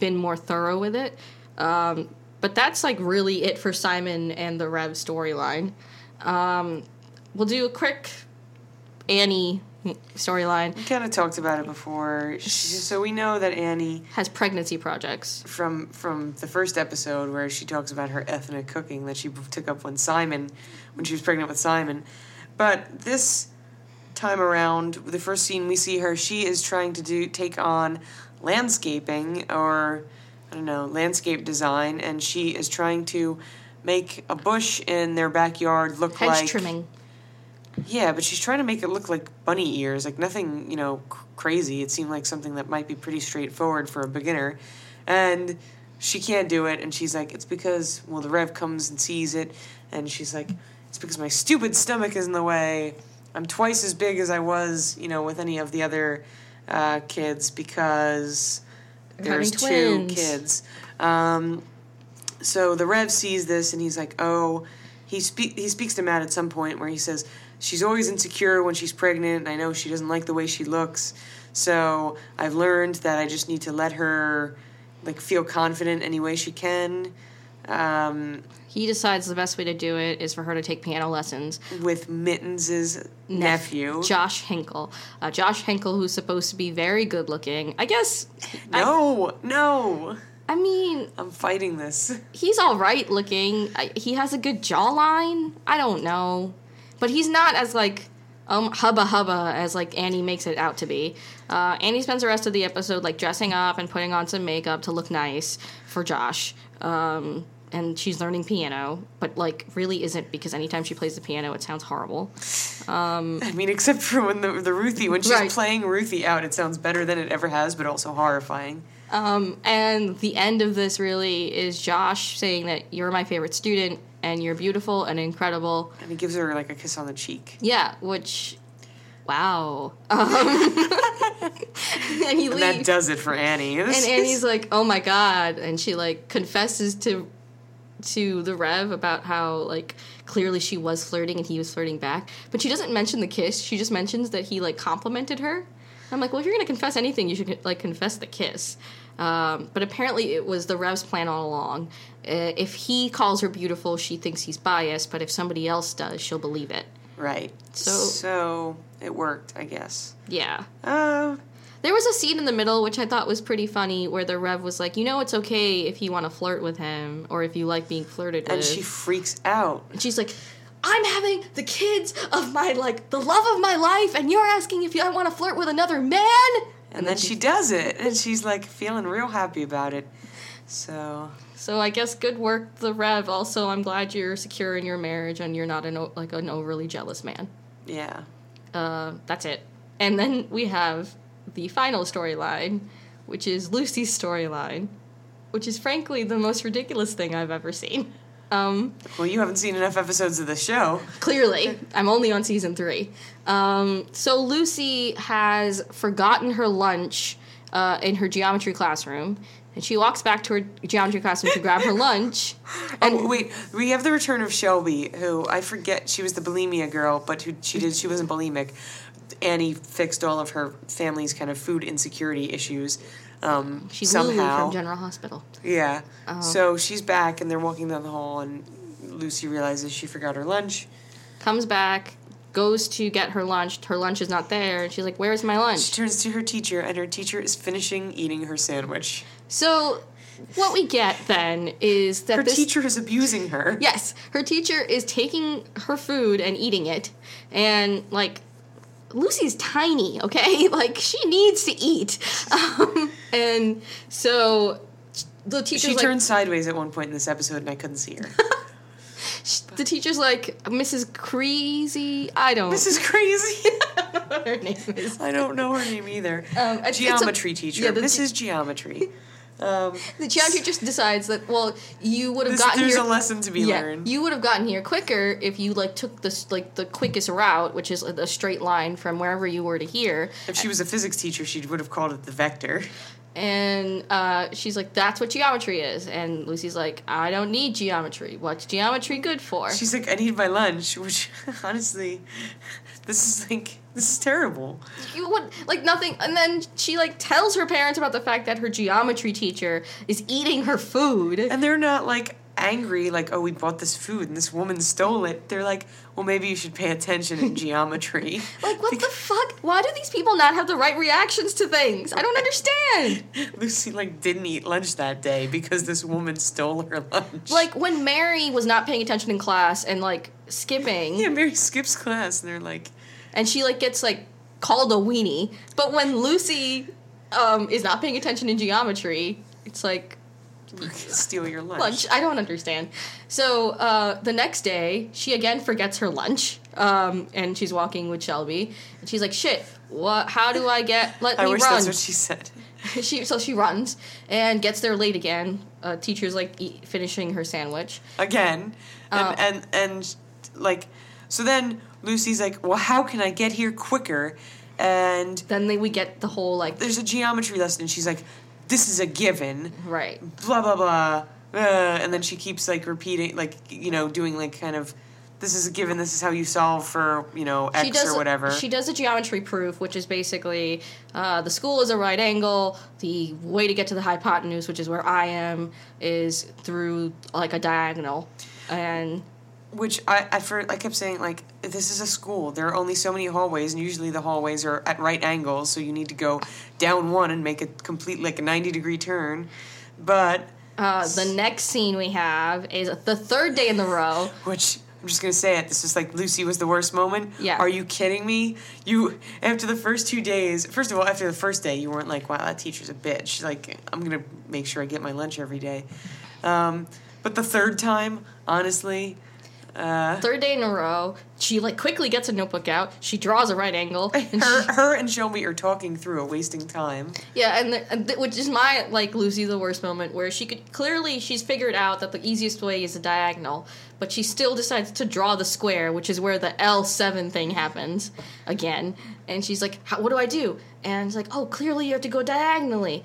[SPEAKER 1] been more thorough with it. Um, but that's like really it for Simon and the Rev storyline. Um, we'll do a quick Annie storyline.
[SPEAKER 2] We kind of talked about it before. She, so we know that Annie
[SPEAKER 1] Has pregnancy projects.
[SPEAKER 2] from from the first episode where she talks about her ethnic cooking that she took up when Simon when she was pregnant with Simon. But this time around, the first scene we see her, she is trying to do take on landscaping or I don't know, landscape design and she is trying to make a bush in their backyard look
[SPEAKER 1] Hedge
[SPEAKER 2] like
[SPEAKER 1] trimming.
[SPEAKER 2] Yeah, but she's trying to make it look like bunny ears, like nothing, you know, c- crazy. It seemed like something that might be pretty straightforward for a beginner. And she can't do it, and she's like, it's because, well, the Rev comes and sees it, and she's like, it's because my stupid stomach is in the way. I'm twice as big as I was, you know, with any of the other uh, kids because there's two kids. Um, so the Rev sees this and he's like, oh, he spe- he speaks to Matt at some point where he says she's always insecure when she's pregnant. And I know she doesn't like the way she looks, so I've learned that I just need to let her like feel confident any way she can. Um,
[SPEAKER 1] He decides the best way to do it is for her to take piano lessons.
[SPEAKER 2] with Mittens' nephew.
[SPEAKER 1] Josh Henkel. Uh, Josh Henkel, who's supposed to be very good looking. I guess. I,
[SPEAKER 2] no, no,
[SPEAKER 1] I mean,
[SPEAKER 2] I'm fighting this.
[SPEAKER 1] he's all right looking. I, he has a good jawline. I don't know, but he's not as like um hubba hubba as like Annie makes it out to be. Uh, Annie spends the rest of the episode like dressing up and putting on some makeup to look nice for Josh. Um, and she's learning piano, but like really isn't because anytime she plays the piano, it sounds horrible.
[SPEAKER 2] I mean, except for when the the Ruthie when she's
[SPEAKER 1] Right.
[SPEAKER 2] playing Ruthie out, it sounds better than it ever has, but also horrifying.
[SPEAKER 1] Um, and the end of this really is Josh saying that you're my favorite student and you're beautiful and incredible.
[SPEAKER 2] And he gives her like a kiss on the cheek.
[SPEAKER 1] Yeah, which, wow. Um, and he
[SPEAKER 2] And that does it for Annie.
[SPEAKER 1] And Annie's like, "Oh my god!" And she like confesses to to the Rev about how like clearly she was flirting and he was flirting back, but she doesn't mention the kiss. She just mentions that he like complimented her. I'm like, well, if you're gonna confess anything, you should like confess the kiss. Um, but apparently, it was the Rev's plan all along. Uh, if he calls her beautiful, she thinks he's biased, but if somebody else does, she'll believe it.
[SPEAKER 2] right.
[SPEAKER 1] So-
[SPEAKER 2] so it worked, I guess.
[SPEAKER 1] Yeah.
[SPEAKER 2] Uh,
[SPEAKER 1] There was a scene in the middle which I thought was pretty funny where the Rev was like, you know, it's okay if you want to flirt with him or if you like being flirted
[SPEAKER 2] and
[SPEAKER 1] with.
[SPEAKER 2] And she freaks out.
[SPEAKER 1] And she's like, I'm having the kids of my, like, the love of my life, and you're asking if I want to flirt with another man?
[SPEAKER 2] And then she does it, and she's like feeling real happy about it. So
[SPEAKER 1] So I guess good work, the Rev. Also, I'm glad you're secure in your marriage and you're not an, o- like an overly jealous man.
[SPEAKER 2] yeah,
[SPEAKER 1] Uh, that's it. And then we have the final storyline, which is Lucy's storyline, which is frankly the most ridiculous thing I've ever seen. Um,
[SPEAKER 2] well, you haven't seen enough episodes of the show.
[SPEAKER 1] clearly, I'm only on season three. Um, so Lucy has forgotten her lunch uh, in her geometry classroom, and she walks back to her geometry classroom to grab her lunch.
[SPEAKER 2] oh wait, we have the return of Shelby, who I forget she was the bulimia girl, but who she did she wasn't bulimic. Annie fixed all of her family's kind of food insecurity issues. Um,
[SPEAKER 1] She's Lulu from General Hospital.
[SPEAKER 2] Yeah.
[SPEAKER 1] Uh-huh.
[SPEAKER 2] So she's back, and they're walking down the hall, and Lucy realizes she forgot her lunch.
[SPEAKER 1] Comes back, goes to get her lunch. Her lunch is not there, and she's like, "Where's my lunch?"
[SPEAKER 2] She turns to her teacher, and her teacher is finishing eating her sandwich.
[SPEAKER 1] So, what we get then is that
[SPEAKER 2] Her
[SPEAKER 1] this
[SPEAKER 2] teacher is abusing her.
[SPEAKER 1] yes, her teacher is taking her food and eating it, and like Lucy's tiny, okay, like she needs to eat, um, and so the teacher.
[SPEAKER 2] She
[SPEAKER 1] like,
[SPEAKER 2] turns sideways at one point in this episode, and I couldn't see her.
[SPEAKER 1] the teacher's like Mrs. Crazy. I don't.
[SPEAKER 2] is crazy.
[SPEAKER 1] her name is.
[SPEAKER 2] I don't know her name either.
[SPEAKER 1] Um, it's a-
[SPEAKER 2] geometry teacher.
[SPEAKER 1] yeah, ge-
[SPEAKER 2] is geometry. Um,
[SPEAKER 1] The geometry just decides that well, you would have gotten
[SPEAKER 2] there's
[SPEAKER 1] here.
[SPEAKER 2] a lesson to be
[SPEAKER 1] yeah,
[SPEAKER 2] learned.
[SPEAKER 1] you would have gotten here quicker if you like took this like the quickest route, which is a, a straight line from wherever you were to here.
[SPEAKER 2] if she was a physics teacher, she would have called it the vector.
[SPEAKER 1] And uh, she's like, "That's what geometry is." And Lucy's like, "I don't need geometry. What's geometry good for?"
[SPEAKER 2] She's like, I need my lunch, which honestly, this is like, this is terrible.
[SPEAKER 1] you would like nothing. And then she like tells her parents about the fact that her geometry teacher is eating her food.
[SPEAKER 2] And they're not like angry, like, oh, we bought this food and this woman stole it. They're like, well, maybe you should pay attention in geometry.
[SPEAKER 1] Like, what the fuck? Why do these people not have the right reactions to things? I don't understand.
[SPEAKER 2] Lucy like didn't eat lunch that day because this woman stole her lunch.
[SPEAKER 1] Like when Mary was not paying attention in class and like skipping.
[SPEAKER 2] yeah, Mary skips class and they're like,
[SPEAKER 1] and she like gets like called a weenie. But when Lucy um, is not paying attention in geometry, it's like
[SPEAKER 2] Steal your lunch.
[SPEAKER 1] lunch. I don't understand. So uh, the next day, she again forgets her lunch, um, and she's walking with Shelby, and she's like, "Shit, what? How do I get? Let
[SPEAKER 2] I
[SPEAKER 1] me
[SPEAKER 2] wish
[SPEAKER 1] run."
[SPEAKER 2] that's what she said.
[SPEAKER 1] she so she runs and gets there late again. Uh, teacher's like eat, finishing her sandwich.
[SPEAKER 2] Again. And,
[SPEAKER 1] Oh.
[SPEAKER 2] and, and, like, so then Lucy's like, well, how can I get here quicker? And
[SPEAKER 1] Then they, we get the whole like
[SPEAKER 2] there's a geometry lesson, and she's like, this is a given.
[SPEAKER 1] right.
[SPEAKER 2] blah blah blah uh, and then she keeps like repeating like you know doing like kind of this is a given this is how you solve for you know x
[SPEAKER 1] she does
[SPEAKER 2] or whatever
[SPEAKER 1] She does a geometry proof, which is basically uh, the school is a right angle. The way to get to the hypotenuse, which is where I am, is through like a diagonal, and
[SPEAKER 2] which I, I for I kept saying like this is a school there are only so many hallways and usually the hallways are at right angles so you need to go down one and make a complete like a 90 degree turn but
[SPEAKER 1] uh, the next scene we have is the third day in the row.
[SPEAKER 2] which I'm just gonna say it. This is like Lucy was the worst moment.
[SPEAKER 1] Yeah.
[SPEAKER 2] Are you kidding me? You after the first two days. First of all, after the first day, you weren't like, "Wow, that teacher's a bitch." Like, I'm gonna make sure I get my lunch every day. Um, but the third time, honestly, uh,
[SPEAKER 1] Third day in a row, she like quickly gets a notebook out. She draws a right angle. And
[SPEAKER 2] her,
[SPEAKER 1] she-
[SPEAKER 2] her and Shelby are talking through a wasting time.
[SPEAKER 1] Yeah, and, the, and th- which is my like Lucy the worst moment where she could clearly she's figured out that the easiest way is a diagonal, but she still decides to draw the square, which is where the L seven thing happens again. And she's like, "What do I do?" And it's like, "Oh, clearly you have to go diagonally."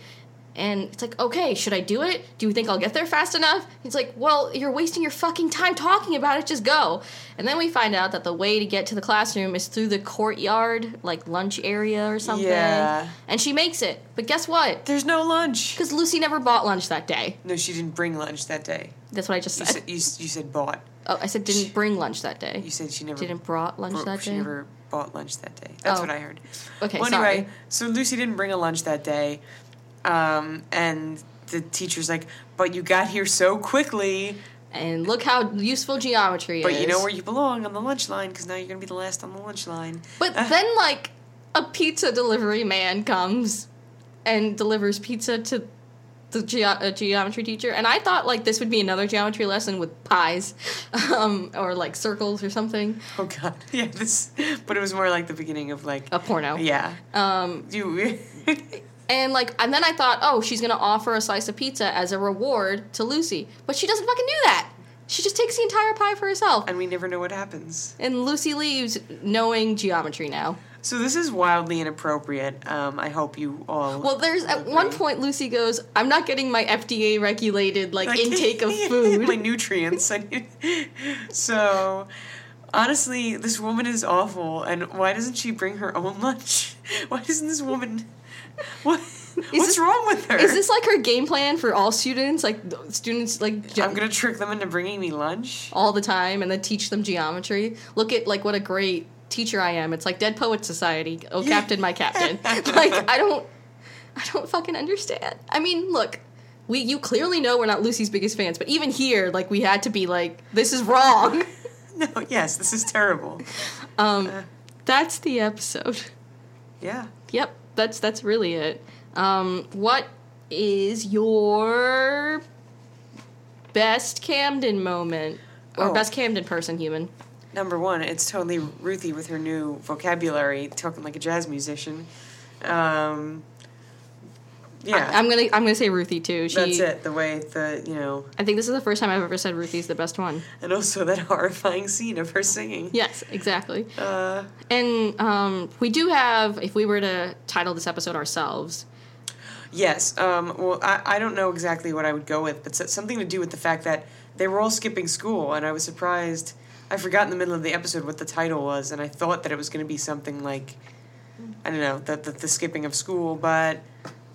[SPEAKER 1] And it's like, okay, should I do it? Do you think I'll get there fast enough? He's like, well, you're wasting your fucking time talking about it. Just go. And then we find out that the way to get to the classroom is through the courtyard, like lunch area or something.
[SPEAKER 2] Yeah.
[SPEAKER 1] And she makes it. But guess what?
[SPEAKER 2] There's no lunch.
[SPEAKER 1] Because Lucy never bought lunch that day.
[SPEAKER 2] No, she didn't bring lunch that day.
[SPEAKER 1] That's what I just
[SPEAKER 2] You
[SPEAKER 1] said.
[SPEAKER 2] said you, you said bought.
[SPEAKER 1] oh, I said didn't bring lunch that day.
[SPEAKER 2] You said she never
[SPEAKER 1] Didn't brought lunch
[SPEAKER 2] bro-
[SPEAKER 1] that
[SPEAKER 2] she
[SPEAKER 1] day.
[SPEAKER 2] She never bought lunch that day. That's
[SPEAKER 1] Oh.
[SPEAKER 2] what I heard.
[SPEAKER 1] Okay,
[SPEAKER 2] well,
[SPEAKER 1] sorry.
[SPEAKER 2] anyway, so Lucy didn't bring a lunch that day, um, and the teacher's like, "But you got here so quickly,
[SPEAKER 1] And look how useful geometry
[SPEAKER 2] but
[SPEAKER 1] is.
[SPEAKER 2] But you know where you belong on the lunch line because now you're gonna be the last on the lunch line."
[SPEAKER 1] But then, like, a pizza delivery man comes and delivers pizza to the ge- uh, geometry teacher, and I thought like this would be another geometry lesson with pies, um, or like circles or something.
[SPEAKER 2] oh god, yeah, this, but it was more like the beginning of like,
[SPEAKER 1] A porno.
[SPEAKER 2] yeah,
[SPEAKER 1] Um,
[SPEAKER 2] you.
[SPEAKER 1] and like, and then I thought, oh, she's gonna offer a slice of pizza as a reward to Lucy, but she doesn't fucking do that. She just takes the entire pie for herself,
[SPEAKER 2] and we never know what happens.
[SPEAKER 1] and Lucy leaves knowing geometry now.
[SPEAKER 2] So this is wildly inappropriate. Um, I hope you all.
[SPEAKER 1] Well, there's at one point Lucy goes, "I'm not getting my FDA regulated like intake of food,
[SPEAKER 2] my nutrients. So, honestly, this woman is awful. And why doesn't she bring her own lunch? Why doesn't this woman? What? What's
[SPEAKER 1] this-
[SPEAKER 2] wrong with her?
[SPEAKER 1] Is this like her game plan for all students? Like students like ge-
[SPEAKER 2] I'm gonna trick them into bringing me lunch.
[SPEAKER 1] all the time and then teach them geometry. Look at like what a great teacher I am. It's like Dead Poet Society. Oh,
[SPEAKER 2] Yeah.
[SPEAKER 1] Captain, my captain. like I don't, I don't fucking understand. I mean, look. We, you clearly know we're not Lucy's biggest fans, but even here, like we had to be like, this is wrong.
[SPEAKER 2] No, yes, this is terrible.
[SPEAKER 1] Um,
[SPEAKER 2] Uh.
[SPEAKER 1] that's the episode.
[SPEAKER 2] Yeah.
[SPEAKER 1] Yep, that's that's really it. Um, what is your best Camden moment or
[SPEAKER 2] Oh.
[SPEAKER 1] best Camden person, human?
[SPEAKER 2] Number one, it's totally Ruthie with her new vocabulary, talking like a jazz musician. Um, yeah,
[SPEAKER 1] I, am gonna I'm gonna say Ruthie too. She,
[SPEAKER 2] that's it. The way the you know,
[SPEAKER 1] I think this is the first time I've ever said Ruthie's the best one.
[SPEAKER 2] and also that horrifying scene of her singing.
[SPEAKER 1] Yes, exactly.
[SPEAKER 2] Uh,
[SPEAKER 1] And um, we do have, if we were to title this episode ourselves,
[SPEAKER 2] Yes. Um, well, I, I don't know exactly what I would go with, but something to do with the fact that they were all skipping school, and I was surprised. I forgot in the middle of the episode what the title was, and I thought that it was going to be something like, I don't know, the, the, the skipping of school, but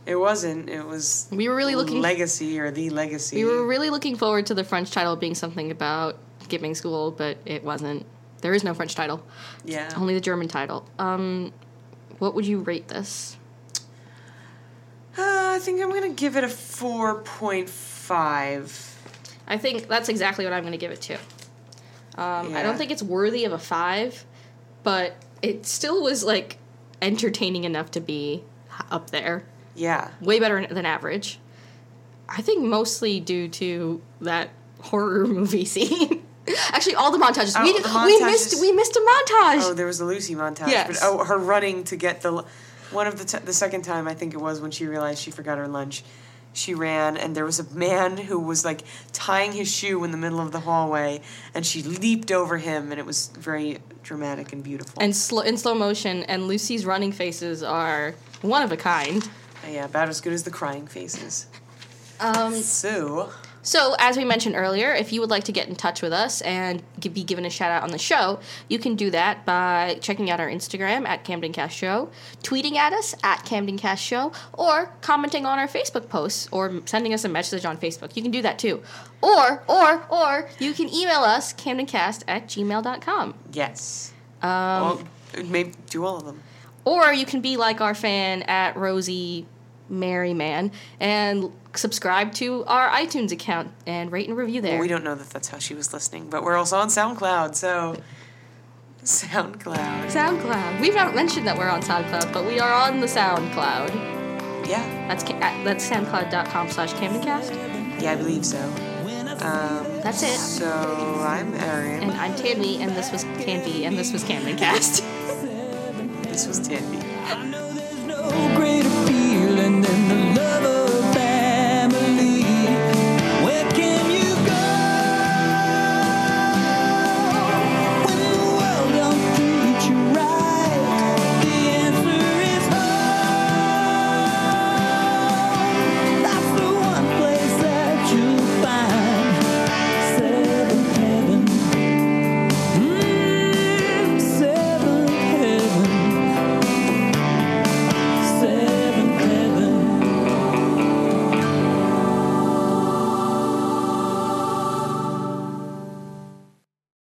[SPEAKER 2] it wasn't. It was
[SPEAKER 1] we were really looking
[SPEAKER 2] legacy or the legacy.
[SPEAKER 1] we were really looking forward to the French title being something about skipping school, but it wasn't. There is no French title.
[SPEAKER 2] yeah.
[SPEAKER 1] Only the German title. Um, what would you rate this?
[SPEAKER 2] Uh, I think I'm going to give it a four point five.
[SPEAKER 1] I think that's exactly what I'm going to give it to. Um, I don't think it's worthy of a five, but it still was like entertaining enough to be up there.
[SPEAKER 2] Yeah.
[SPEAKER 1] Way better than average. I think mostly due to that horror movie scene. Actually, all the montages.
[SPEAKER 2] Oh,
[SPEAKER 1] we,
[SPEAKER 2] the
[SPEAKER 1] we missed we missed a montage.
[SPEAKER 2] Oh, there was the Lucy montage.
[SPEAKER 1] Yes.
[SPEAKER 2] But oh, her running to get the one of the t- the second time I think it was when she realized she forgot her lunch. She ran and there was a man who was like tying his shoe in the middle of the hallway and she leaped over him and it was very dramatic and beautiful.
[SPEAKER 1] and slow in slow motion and Lucy's running faces are one of a kind.
[SPEAKER 2] Yeah, about as good as the crying faces.
[SPEAKER 1] Um,
[SPEAKER 2] So,
[SPEAKER 1] So, as we mentioned earlier, if you would like to get in touch with us and be given a shout out on the show, you can do that by checking out our Instagram at Camden Cast Show, tweeting at us at Camden Cast Show, or commenting on our Facebook posts or sending us a message on Facebook. You can do that too. Or, or, or, you can email us camdencast at gmail.com.
[SPEAKER 2] yes.
[SPEAKER 1] Um,
[SPEAKER 2] well, maybe do all of them.
[SPEAKER 1] Or you can be like our fan at Rosie Merryman and subscribe to our iTunes account and rate and review there.
[SPEAKER 2] Well, we don't know that that's how she was listening, but we're also on SoundCloud, so SoundCloud.
[SPEAKER 1] SoundCloud. We've not mentioned that we're on SoundCloud, but we are on the SoundCloud.
[SPEAKER 2] Yeah,
[SPEAKER 1] That's that's soundcloud.com slash CamdenCast.
[SPEAKER 2] yeah, I believe so. Um,
[SPEAKER 1] That's it.
[SPEAKER 2] So I'm Arian.
[SPEAKER 1] And I'm Tanvi, and this was Tanvi, and this was CamdenCast.
[SPEAKER 2] this was
[SPEAKER 3] Tanvi.